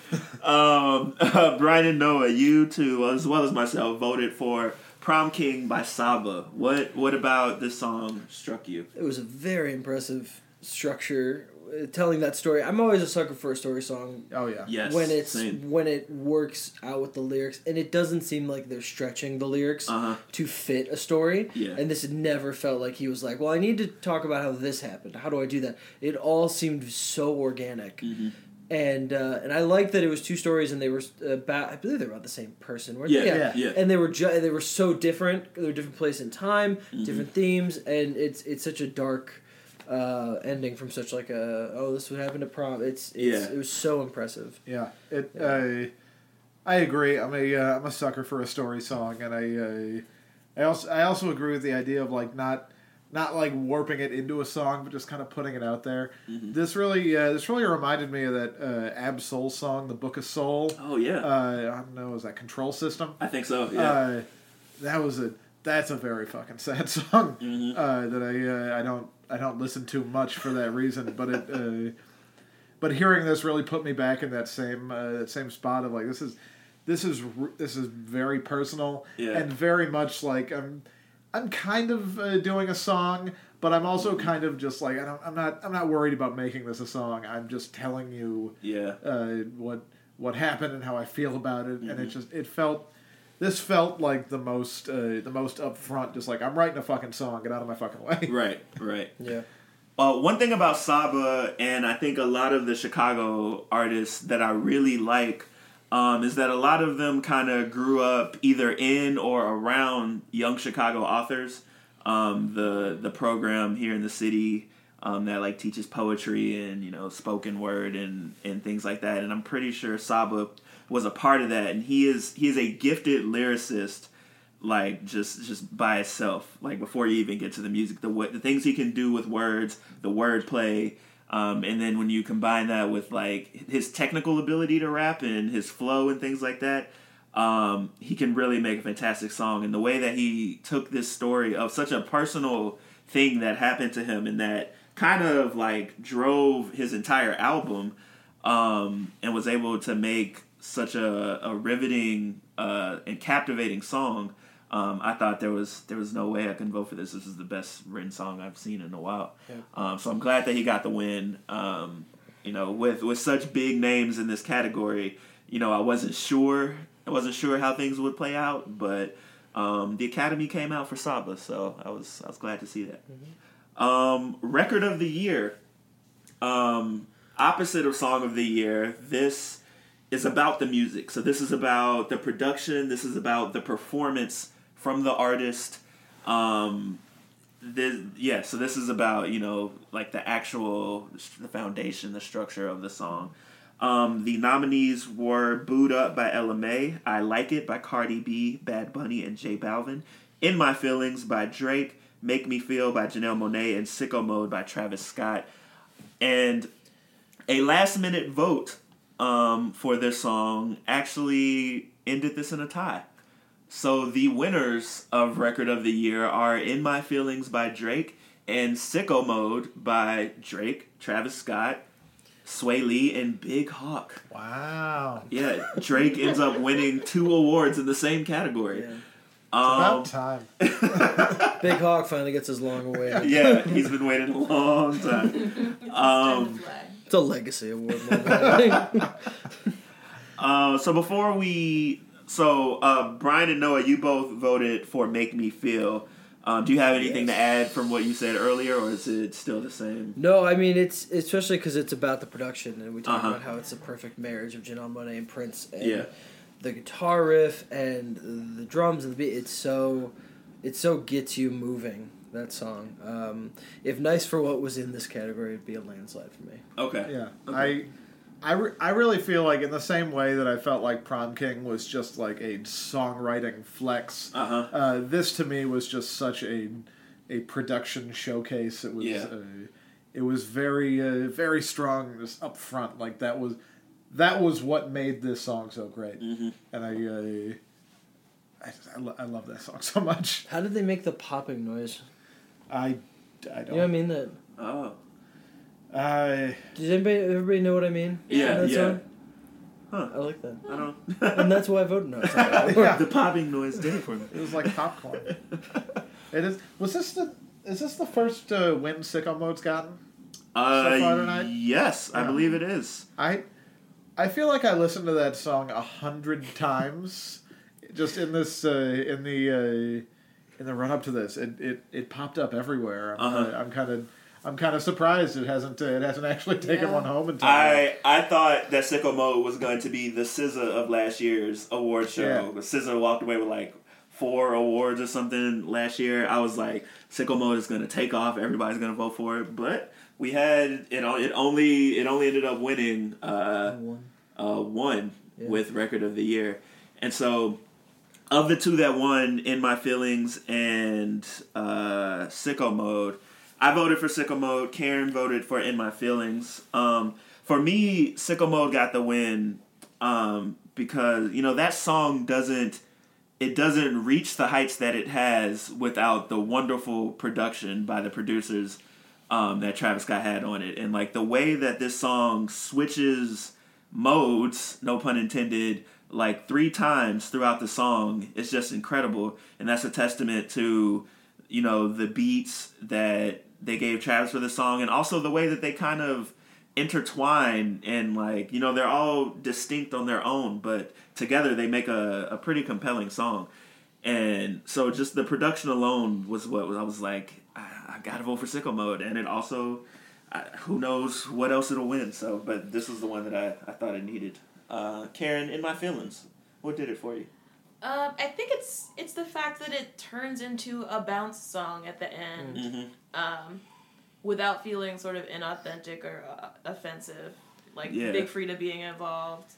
Speaker 1: you. Um, uh, Brian and Noah, you two, as well as myself, voted for "Prom King" by Saba. What What about this song struck you?
Speaker 3: It was a very impressive structure telling that story. I'm always a sucker for a story song
Speaker 4: Oh yeah.
Speaker 1: Yes,
Speaker 3: when it's
Speaker 1: same.
Speaker 3: when it works out with the lyrics and it doesn't seem like they're stretching the lyrics
Speaker 1: Uh-huh.
Speaker 3: to fit a story
Speaker 1: Yeah.
Speaker 3: and this never felt like he was like well i need to talk about how this happened how do i do that it all seemed so organic
Speaker 1: Mm-hmm.
Speaker 3: and uh, and i like that it was two stories and they were about i believe they were about the same person weren't
Speaker 1: Yeah,
Speaker 3: they?
Speaker 1: yeah, yeah.
Speaker 3: and they were ju- they were so different they were different place in time
Speaker 1: Mm-hmm.
Speaker 3: different themes and it's it's such a dark uh, ending from such like a oh this would happen to prom it's, it's
Speaker 1: Yeah.
Speaker 3: it was so impressive
Speaker 4: Yeah, it. Uh, I agree. I'm a uh, I'm a sucker for a story song, and I uh, I also I also agree with the idea of like not not like warping it into a song, but just kind of putting it out there.
Speaker 1: Mm-hmm.
Speaker 4: This really uh, this really reminded me of that uh, Ab Soul song, "The Book of Soul."
Speaker 1: Oh yeah,
Speaker 4: Uh, I don't know, is that Control System?
Speaker 1: I think so. Yeah,
Speaker 4: Uh, that was a that's a very fucking sad song
Speaker 1: Mm-hmm.
Speaker 4: uh, that I uh, I don't I don't listen to much for that reason. But it uh, but hearing this really put me back in that same uh, that same spot of like this is this is this is very personal
Speaker 1: Yeah.
Speaker 4: and very much like I'm I'm kind of uh, doing a song. But I'm also kind of just like I don't, I'm not. I'm not worried about making this a song. I'm just telling you
Speaker 1: yeah.
Speaker 4: uh, what what happened and how I feel about it,
Speaker 1: Mm-hmm.
Speaker 4: and it just it felt this felt like the most uh, the most upfront. Just like I'm writing a fucking song, get out of my fucking way.
Speaker 1: Right, right.
Speaker 3: yeah
Speaker 1: Uh, one thing about Saba, and I think a lot of the Chicago artists that I really like, um, is that a lot of them kind of grew up either in or around young Chicago authors. Um, the the program here in the city um, that like teaches poetry and you know spoken word and and things like that. And I'm pretty sure Saba was a part of that. And he is he is a gifted lyricist like just just by itself like before you even get to the music the the things he can do with words the wordplay um, and then when you combine that with like his technical ability to rap and his flow and things like that um, he can really make a fantastic song and the way that he took this story of such a personal thing that happened to him and that kind of like drove his entire album um, and was able to make such a, a riveting uh, and captivating song. Um, I thought there was there was no way I can vote for this. This is the best written song I've seen in a while. Um, so I'm glad that he got the win. Um, you know, with with such big names in this category, you know, I wasn't sure I wasn't sure how things would play out, but um, the Academy came out for Saba, so I was I was glad to see that. Um, record of the year. Um, opposite of song of the year, this is about the music. So this is about the production. This is about the performance from the artist. Um, this, yeah, so this is about you know like the actual the foundation, the structure of the song. Um, the nominees were "Boo'd Up" by Ella Mai, "I Like It" by Cardi B, Bad Bunny, and J Balvin, "In My Feelings" by Drake, "Make Me Feel" by Janelle Monáe, and "Sicko Mode" by Travis Scott. And a last minute vote um, for this song actually ended this in a tie. So the winners of Record of the Year are In My Feelings by Drake and Sicko Mode by Drake, Travis Scott, Swae Lee, and Big Hawk.
Speaker 4: Wow.
Speaker 1: Yeah, Drake ends up winning two awards in the same category.
Speaker 3: Yeah.
Speaker 1: Um,
Speaker 4: About time.
Speaker 3: Big Hawk finally gets his long awaited.
Speaker 1: yeah, he's been waiting a long time. Um,
Speaker 3: It's a legacy award.
Speaker 1: Uh, so before we, so uh, Brian and Noah, you both voted for "Make Me Feel." Um, do you have anything
Speaker 3: Yes.
Speaker 1: to add from what you said earlier, or is it still the same?
Speaker 3: no, I mean it's especially because it's about the production, and we talk
Speaker 1: Uh-huh.
Speaker 3: about how it's a perfect marriage of Janelle Monáe and Prince, and
Speaker 1: Yeah.
Speaker 3: the guitar riff and the drums and the beat. It's so, it so gets you moving. That song. Um, if "Nice for What" was in this category, it'd be a landslide for me.
Speaker 1: Okay.
Speaker 4: Yeah.
Speaker 1: Okay.
Speaker 4: I I, re- I really feel like in the same way that I felt like Prom King was just like a songwriting flex.
Speaker 1: Uh-huh.
Speaker 4: Uh, this to me was just such a a production showcase. It was
Speaker 1: Yeah.
Speaker 4: uh, it was very uh, very strong just up front. Like that was that was what made this song so great.
Speaker 1: Mm-hmm.
Speaker 4: And I uh, I, I, lo- I love that song so much.
Speaker 3: How did they make the popping noise?
Speaker 4: I, I don't.
Speaker 3: You know what I mean? That
Speaker 1: Oh.
Speaker 4: I
Speaker 3: does anybody everybody know what I mean?
Speaker 1: Yeah,
Speaker 3: That
Speaker 1: yeah.
Speaker 3: song?
Speaker 1: Huh.
Speaker 3: I like that,
Speaker 1: I don't.
Speaker 3: and that's why I voted no.
Speaker 4: Yeah,
Speaker 1: the popping noise did it for me.
Speaker 4: it was like popcorn. it is. Was this the? Is this the first uh, win Sicko Mode's gotten?
Speaker 1: Uh,
Speaker 4: far tonight?
Speaker 1: yes, I believe it is.
Speaker 4: I, I feel like I listened to that song a hundred times, just in this uh, in the uh, in the run up to this. It it, it popped up everywhere. I'm,
Speaker 1: Uh-huh.
Speaker 4: uh, I'm kind of I'm kind of surprised it hasn't uh, it hasn't actually taken
Speaker 2: Yeah.
Speaker 4: one home in time.
Speaker 1: I I thought that Sicko Mode was going to be the SZA of last year's award show.
Speaker 4: Yeah.
Speaker 1: But SZA walked away with like four awards or something last year. I was like, Sicko Mode is going to take off. Everybody's going to vote for it. But we had it. It only it only ended up winning uh,
Speaker 3: One.
Speaker 1: uh, one
Speaker 3: Yeah.
Speaker 1: with record of the year, and so of the two that won, in my feelings and uh, Sicko Mode, I voted for Sicko Mode. Karen voted for In My Feelings. Um, for me, Sicko Mode got the win um, because you know that song doesn't it doesn't reach the heights that it has without the wonderful production by the producers um, that Travis Scott had on it, and like the way that this song switches modes, no pun intended, like three times throughout the song It's just incredible, and that's a testament to you know the beats that they gave Travis for the song, and also the way that they kind of intertwine and like you know they're all distinct on their own, but together they make a, a pretty compelling song. And so just the production alone was what I was like, I, I gotta vote for Sicko Mode, and it also, I, who knows what else it'll win. So, but this was the one that I, I thought it needed. Uh, Karen, in my feelings, what did it for you?
Speaker 2: Um, I think it's it's the fact that it turns into a bounce song at the end,
Speaker 1: Mm-hmm.
Speaker 2: um, without feeling sort of inauthentic or uh, offensive. Like
Speaker 1: Yeah.
Speaker 2: Big Freedia being involved,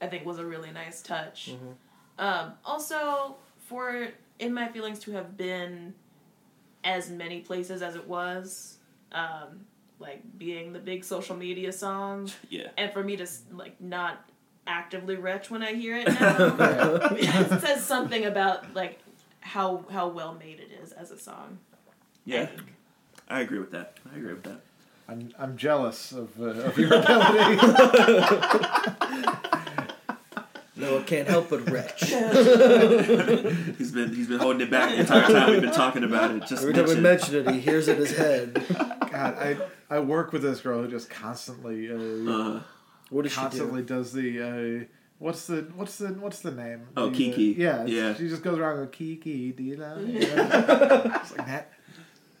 Speaker 2: I think was a really nice touch.
Speaker 1: Mm-hmm.
Speaker 2: Um, also, for in my feelings to have been as many places as it was, um, like being the big social media song,
Speaker 1: Yeah.
Speaker 2: and for me to like not actively retch when I hear it now, it says something about like how how well made it is as a song.
Speaker 1: Yeah, I agree with that. I agree with that.
Speaker 4: I'm I'm jealous of uh, of your ability.
Speaker 3: No, I can't help but retch.
Speaker 1: He's been he's been holding it back the entire time we've been talking about it. Just
Speaker 3: Every time we
Speaker 1: mention.
Speaker 3: mention it, he hears it in his head.
Speaker 4: God, I I work with this girl who just constantly uh,
Speaker 1: Uh,
Speaker 3: What does she
Speaker 4: constantly
Speaker 3: do?
Speaker 4: does the uh, what's the what's the what's the name?
Speaker 1: Oh,
Speaker 4: The, uh,
Speaker 1: Kiki.
Speaker 4: yeah,
Speaker 1: Yeah.
Speaker 4: She just goes around going Kiki, do you love me?" It's like that.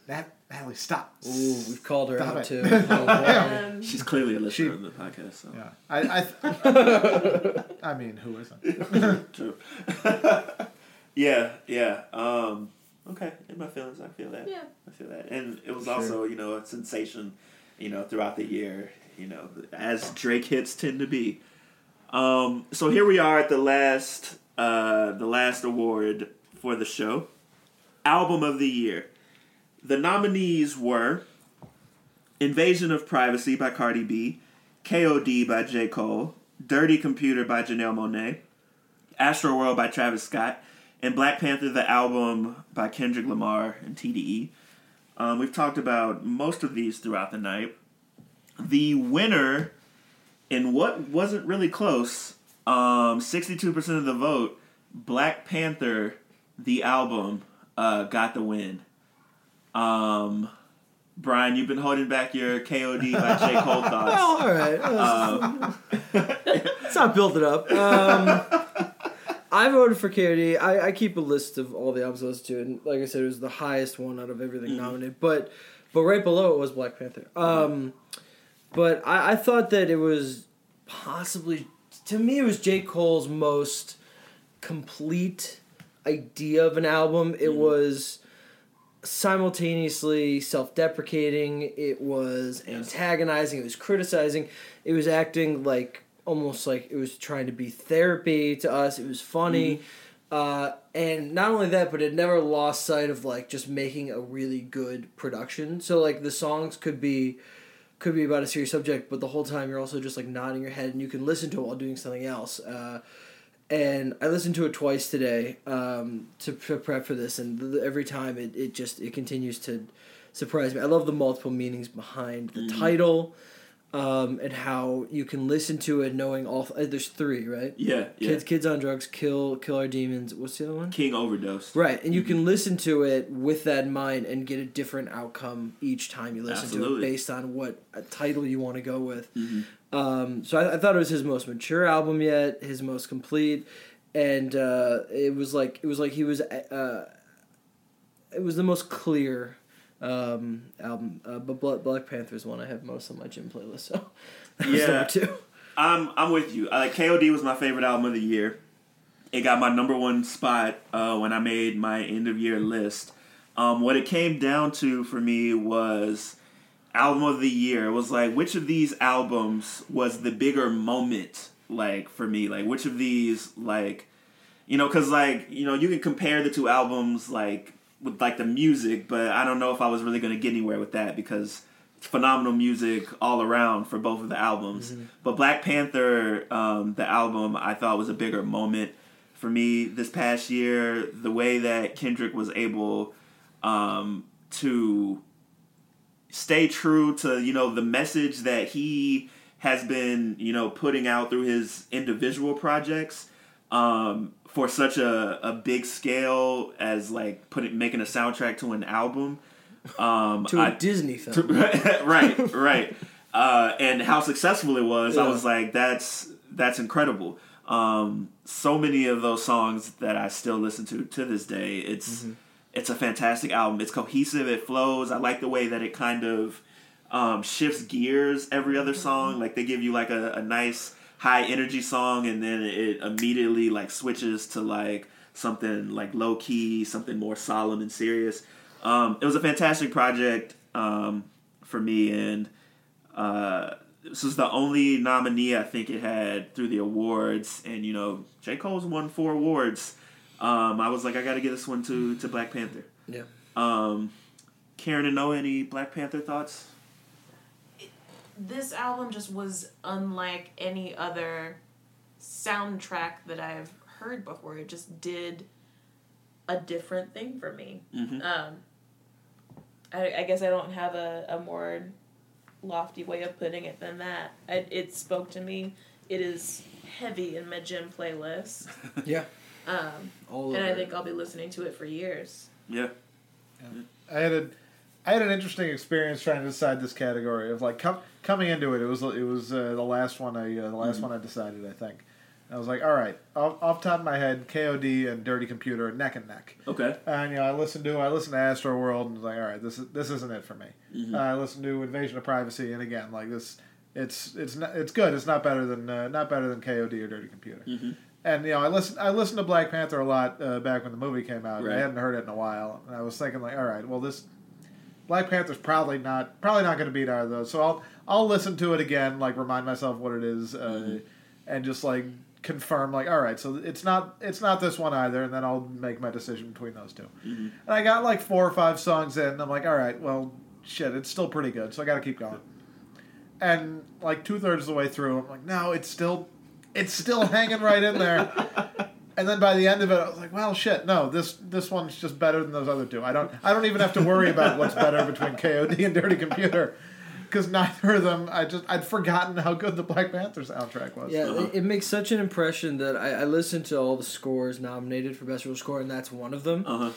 Speaker 4: That Natalie, stop.
Speaker 3: Ooh, we've called her
Speaker 4: Stop
Speaker 3: out
Speaker 4: it.
Speaker 3: too.
Speaker 2: Um,
Speaker 1: she's clearly a listener
Speaker 4: She-
Speaker 1: of the podcast. So.
Speaker 4: Yeah, I I, th- I mean, who isn't?
Speaker 1: True. yeah, yeah. Um, okay, in my feelings, I feel that.
Speaker 2: Yeah.
Speaker 1: I feel that, and it was
Speaker 3: For
Speaker 1: also you know a sensation, you know, throughout the year. You know, as Drake hits tend to be. Um, so here we are at the last, uh, the last award for the show, album of the year. The nominees were Invasion of Privacy by Cardi B, KOD by J. Cole, Dirty Computer by Janelle Monáe, Astro World by Travis Scott, and Black Panther the album by Kendrick Lamar and TDE. Um, we've talked about most of these throughout the night. The winner, in what wasn't really close, um, 62% of the vote, Black Panther the album uh, got the win. Um, Brian, you've been holding back your KOD by J. Cole thoughts.
Speaker 3: Oh, all right.
Speaker 1: Uh,
Speaker 3: Let's not build it up. Um, I voted for KOD. I, I keep a list of all the albums I listened to, and like I said, it was the highest one out of everything nominated. But but right below it was Black Panther. Um, but I, I thought that it was possibly to me it was J. Cole's most complete idea of an album. It was simultaneously self-deprecating. It was antagonizing. It was criticizing. It was acting like almost like it was trying to be therapy to us. It was funny. Uh, and not only that but it never lost sight of like just making a really good production. So like the songs could be could be about a serious subject but the whole time you're also just like nodding your head and you can listen to it while doing something else uh, and I listened to it twice today um, to pre- prep for this, and th- every time it, it just it continues to surprise me. I love the multiple meanings behind the
Speaker 1: Mm-hmm.
Speaker 3: title, um, and how you can listen to it knowing all. Uh, there's three, right?
Speaker 1: Yeah, yeah.
Speaker 3: Kids, kids on drugs, kill, kill our demons. What's the other one?
Speaker 1: King overdose.
Speaker 3: Right, and you
Speaker 1: Mm-hmm.
Speaker 3: can listen to it with that in mind and get a different outcome each time you listen to
Speaker 1: Absolutely. Mm-hmm.
Speaker 3: it based on what uh title you want to go with. Um, so I, I thought it was his most mature album yet, his most complete, and uh, it was like it was like he was. Uh, it was the most clear um, album, uh, but Bla- Black Panther is one I have most on my gym playlist. So
Speaker 1: Yeah.
Speaker 3: two.
Speaker 1: I'm I'm with you. Uh, KOD was my favorite album of the year. It got my number one spot uh, when I made my end of year list. Um, what it came down to for me was album of the year. It was like which of these albums was the bigger moment like for me? Like which of these like you know cuz like you know you can compare the two albums like with like the music, but I don't know if I was really going to get anywhere with that because it's phenomenal music all around for both of the albums. But Black Panther, um, the album, I thought was a bigger moment for me this past year. The way that Kendrick was able um, to stay true to you know the message that he has been you know putting out through his individual projects um, for such a, a big scale as like putting making a soundtrack to an album um,
Speaker 3: To a
Speaker 1: I-
Speaker 3: Disney film.
Speaker 1: right, right. Uh, and how successful it was, I was like, that's that's incredible. Um, so many of those songs that I still listen to to this day. It's it's a fantastic album. It's cohesive. It flows. I like the way that it kind of um, shifts gears every other song. Like they give you like a, a nice high energy song, and then it immediately like switches to like something like low key, something more solemn and serious. Um, it was a fantastic project um, for me, and uh, this was the only nominee I think it had through the awards. And you know, J Cole's won four awards. Um, I was like, I got to get this one to to Black Panther.
Speaker 3: Yeah.
Speaker 1: Um, Karen and Noah, any Black Panther thoughts?
Speaker 2: This album just was unlike any other soundtrack that I've heard before. It just did a different thing for me.
Speaker 1: Mhm.
Speaker 2: Um, I, I guess I don't have a, a more lofty way of putting it than that. I, it spoke to me. It is heavy in my gym playlist,
Speaker 3: Yeah.
Speaker 2: um,
Speaker 3: All
Speaker 2: and
Speaker 3: over
Speaker 2: I think. I'll be listening to it for years.
Speaker 1: Yeah.
Speaker 4: I had a, I had an interesting experience trying to decide this category of like com- coming into it. It was it was uh, the last one I uh, the last one I decided. I think. I was like, all right, off, off top of my head, KOD and Dirty Computer neck and neck.
Speaker 1: Okay.
Speaker 4: And you know, I listened to I listened to Astroworld and was like, all right, this is this isn't it for me. Uh, I listened to Invasion of Privacy, and again, like this, it's it's not it's good. It's not better than uh, not better than KOD or Dirty Computer. And you know, I listened I listened to Black Panther a lot uh, back when the movie came out.
Speaker 1: Right.
Speaker 4: I hadn't heard it in a while, and I was thinking like, all right, well this Black Panther's probably not probably not going to beat either of those. So I'll I'll listen to it again, like remind myself what it is, uh, and just like confirm like all right, so it's not it's not this one either, and then I'll make my decision between those 2 And I got like four or five songs in, and I'm like, all right, well, shit, it's still pretty good, so I got to keep going. And like two thirds of the way through, I'm like, no, it's still it's still hanging right in there. And then by the end of it, I was like, "Well, shit, no, this this one's just better than those other two. I don't I don't even have to worry about what's better between KOD and Dirty Computer, because neither of them. I just I'd forgotten how good the Black Panther soundtrack was.
Speaker 3: Yeah, it, it makes such an impression that I, I listened to all the scores nominated for best original score, and that's one of them.
Speaker 1: Uh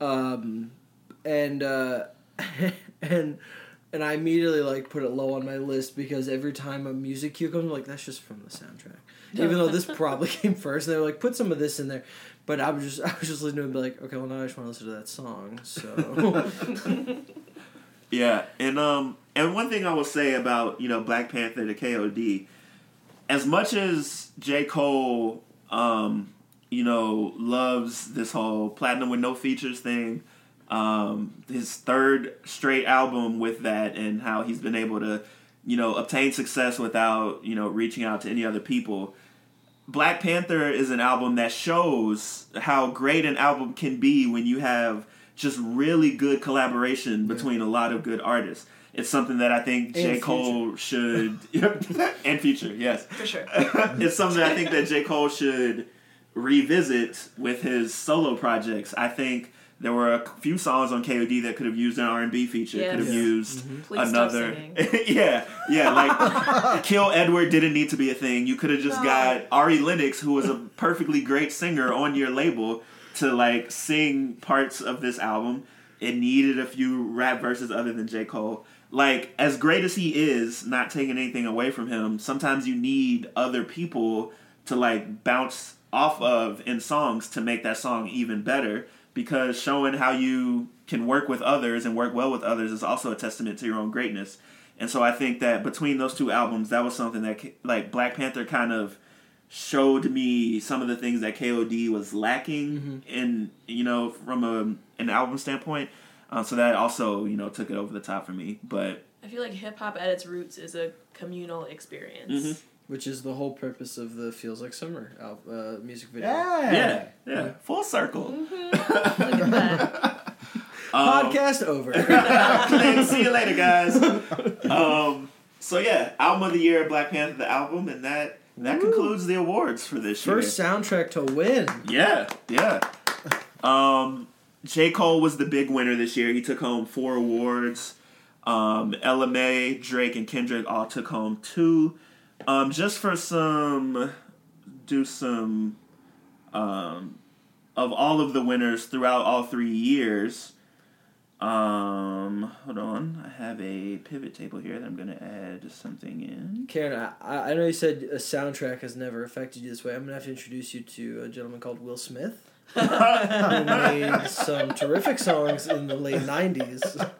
Speaker 1: huh.
Speaker 3: Um, and uh, and and I immediately like put it low on my list because every time a music cue comes, I'm like that's just from the soundtrack. Even though this probably came first, they were like put some of this in there. But I was just I was just listening to it and be like, okay, well now I just want to listen to that song. So
Speaker 1: Yeah, and um, and one thing I will say about you know Black Panther to KOD, as much as J Cole, um, you know, loves this whole platinum with no features thing, um, his third straight album with that, and how he's been able to, you know, obtain success without you know reaching out to any other people. Black Panther is an album that shows how great an album can be when you have just really good collaboration between a lot of good artists. It's something that I think J.
Speaker 3: And
Speaker 1: Cole should and future, yes.
Speaker 2: For sure.
Speaker 1: it's something I think that J. Cole should revisit with his solo projects. I think there were a few songs on KOD that could have used an R and B feature. Could have
Speaker 2: Yes.
Speaker 1: used mm-hmm.
Speaker 2: Please stop
Speaker 1: another. yeah, yeah. Like Kill Edward didn't need to be a thing. You could have just
Speaker 2: No.
Speaker 1: got Ari Lennox, who was a perfectly great singer, on your label to like sing parts of this album. It needed a few rap verses other than J Cole. Like as great as he is, not taking anything away from him. Sometimes you need other people to like bounce off of in songs to make that song even better because showing how you can work with others and work well with others is also a testament to your own greatness. And so I think that between those two albums, that was something that like Black Panther kind of showed me some of the things that KOD was lacking in you know from a an album standpoint. Uh, so that also you know took it over the top for me. But
Speaker 2: I feel like hip hop at its roots is a communal experience.
Speaker 1: Mhm.
Speaker 3: Which is the whole purpose of the "Feels Like Summer" uh, music video.
Speaker 4: Yeah.
Speaker 1: yeah, yeah, full circle.
Speaker 2: Look at that.
Speaker 1: Um,
Speaker 3: Podcast over.
Speaker 1: Thanks. See you later, guys. Um, so yeah, album of the year, Black Panther, the album, and that that concludes the awards for this year.
Speaker 3: First soundtrack to win.
Speaker 1: Yeah, yeah. Um, J. Cole was the big winner this year. He took home four awards. Um, Ella Mai, Drake, and Kendrick all took home two. Um, just for some, do some, um, of all of the winners throughout all three years. Um, hold on, I have a pivot table here that I'm gonna add something in.
Speaker 3: Karen, I, I know you said a soundtrack has never affected you this way. I'm gonna have to introduce you to a gentleman called Will Smith, who made some terrific songs in the late '90s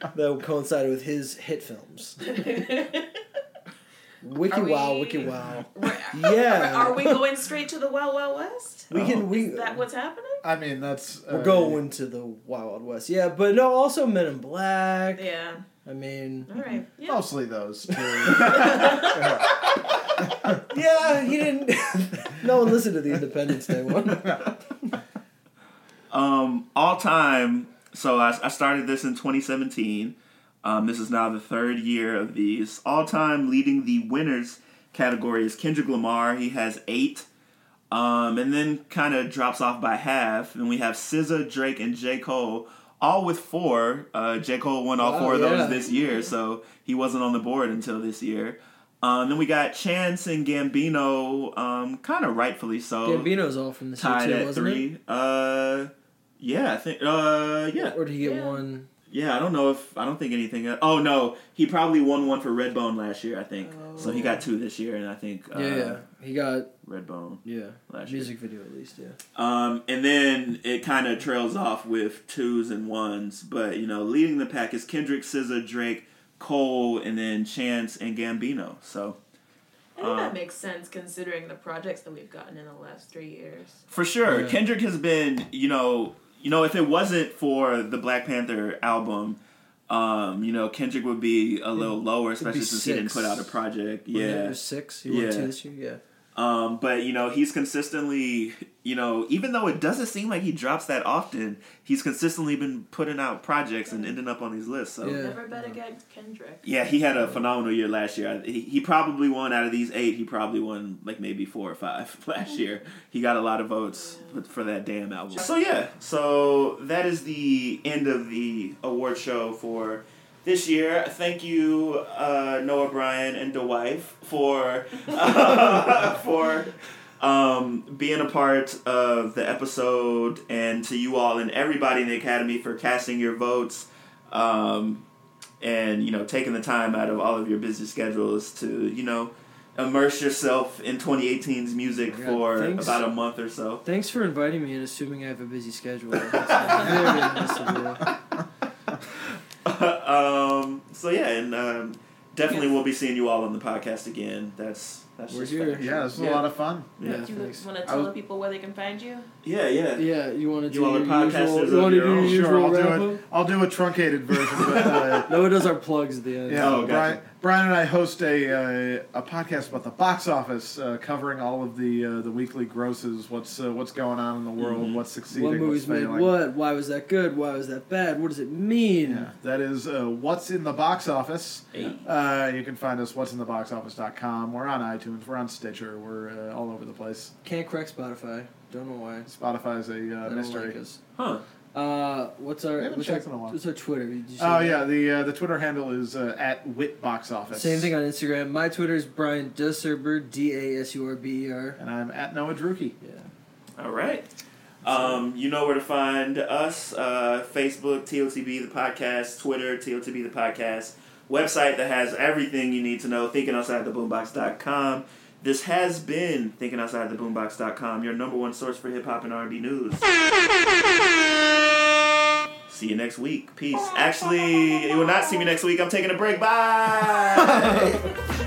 Speaker 3: that coincided with his hit films. Wiki
Speaker 2: Are
Speaker 3: wow,
Speaker 2: we-
Speaker 3: wiki wow.
Speaker 2: We're-
Speaker 3: Yeah,
Speaker 2: Are we going straight to the Wild Wild West?
Speaker 3: we can we
Speaker 2: Is that what's happening?
Speaker 4: I mean, that's. Uh,
Speaker 3: we're going to the Wild Wild West. Yeah, but no, also Men in Black.
Speaker 2: Yeah.
Speaker 3: I mean,
Speaker 2: All right. Yeah.
Speaker 4: Mostly those two.
Speaker 3: yeah, he didn't. no one listened to the Independence Day one.
Speaker 1: Um, all time. So I, I started this in 2017. Um, this is now the third year of these. All time leading the winners category is Kendrick Lamar. He has eight. Um, and then kind of drops off by half. And we have SZA, Drake, and J. Cole, all with four. Uh, J. Cole won all
Speaker 3: Wow,
Speaker 1: four of
Speaker 3: yeah.
Speaker 1: those this year, so he wasn't on the board until this year. Um, then we got Chance and Gambino, um, kind of rightfully so
Speaker 3: Gambino's all from this year
Speaker 1: tied
Speaker 3: too,
Speaker 1: at
Speaker 3: wasn't
Speaker 1: three. Uh, yeah, I think. Uh, yeah,
Speaker 3: it? Or did he get
Speaker 2: Yeah.
Speaker 3: one?
Speaker 1: Yeah. I don't know if I don't think anything. Uh, oh no, he probably won one for Redbone last year. I think so. He got two this year, and I think uh,
Speaker 3: yeah, yeah. He got
Speaker 1: Redbone.
Speaker 3: yeah
Speaker 1: Last year.
Speaker 3: music video at least. Yeah.
Speaker 1: Um, and then it kind of trails off with twos and ones, but you know, leading the pack is Kendrick, SZA, Drake, Cole, and then Chance and Gambino. So
Speaker 2: I think that makes sense considering the projects that we've gotten in the last three years.
Speaker 1: For sure,
Speaker 3: Yeah.
Speaker 1: Kendrick has been, you know, you know, if it wasn't for the Black Panther album, um, you know, Kendrick would be a little lower, especially since he didn't put out a project.
Speaker 3: Wasn't it? It
Speaker 1: Yeah.
Speaker 3: was six. He
Speaker 1: Yeah.
Speaker 3: two this year. Yeah.
Speaker 1: Um, but you know, he's consistently, you know, even though it doesn't seem like he drops that often, he's consistently been putting out projects and ending up on these lists. So
Speaker 3: Yeah.
Speaker 2: Never bet against Kendrick.
Speaker 1: yeah, he had a phenomenal year last year. He, he probably won out of these eight. He probably won like maybe four or five last year. He got a lot of votes for that damn album. So yeah, so that is the end of the award show for this year. Thank you, uh, Noah Brian and DeWife for for um, being a part of the episode, and to you all and everybody in the academy for casting your votes. Um, and you know taking the time out of all of your busy schedules to you know immerse yourself in 2018's music for
Speaker 3: thanks.
Speaker 1: about a month or so.
Speaker 3: Thanks for inviting me and assuming I have a busy schedule. That's very nice of you.
Speaker 1: um, so yeah, and um, definitely we'll be seeing you all on the podcast again. That's that's
Speaker 3: We're
Speaker 1: just
Speaker 3: here.
Speaker 1: fact.
Speaker 4: Yeah, this was
Speaker 1: Yeah.
Speaker 4: a lot of fun.
Speaker 1: Yeah,
Speaker 3: Yeah.
Speaker 2: Do you want to tell
Speaker 4: was-
Speaker 2: the people where they can find you?
Speaker 1: yeah, yeah.
Speaker 3: Yeah, you want to do
Speaker 1: You all are
Speaker 3: your
Speaker 1: podcasters
Speaker 3: usual? You want to do your usual
Speaker 4: Sure, I'll do
Speaker 3: up?
Speaker 4: it. I'll do a truncated version, but uh,
Speaker 3: No, it does our plugs at the end.
Speaker 4: yeah,
Speaker 1: Oh, gotcha.
Speaker 4: Brian, Brian and I host a uh, a podcast about the box office, uh, covering all of the uh, the weekly grosses. What's uh, what's going on in the world?
Speaker 1: Mhm.
Speaker 4: What's succeeding?
Speaker 3: What movies
Speaker 4: what's
Speaker 3: made what? Why was that good? Why was that bad? What does it mean?
Speaker 4: Yeah, that is uh, what's in the box office.
Speaker 1: Hey.
Speaker 4: Uh, you can find us what's in the box office.com. We're on iTunes. We're on Stitcher. We're uh, all over the place.
Speaker 3: Can't crack Spotify. Don't know why.
Speaker 4: Spotify's a uh, mystery.
Speaker 3: like us.
Speaker 1: Huh.
Speaker 3: Uh, what's our
Speaker 4: haven't
Speaker 3: what's our,
Speaker 4: in a while.
Speaker 3: what's our Twitter? Did you see
Speaker 4: Oh
Speaker 3: that?
Speaker 4: yeah, the uh, the Twitter handle is uh, at witboxoffice.
Speaker 3: Same thing on Instagram. My Twitter is Brian Dasurber, D A S U R B E R.
Speaker 4: And I'm at Noah Druki.
Speaker 3: Yeah.
Speaker 1: All right. Um, you know where to find us uh, Facebook, TOTB the podcast, Twitter, TOTB the podcast, website that has everything you need to know, thinkingoutsidetheboombox.com. This has been thinkingoutsidetheboombox.com, your number one source for hip hop and R&B news. See you next week. Peace. Actually, you will not see me next week. I'm taking a break. Bye.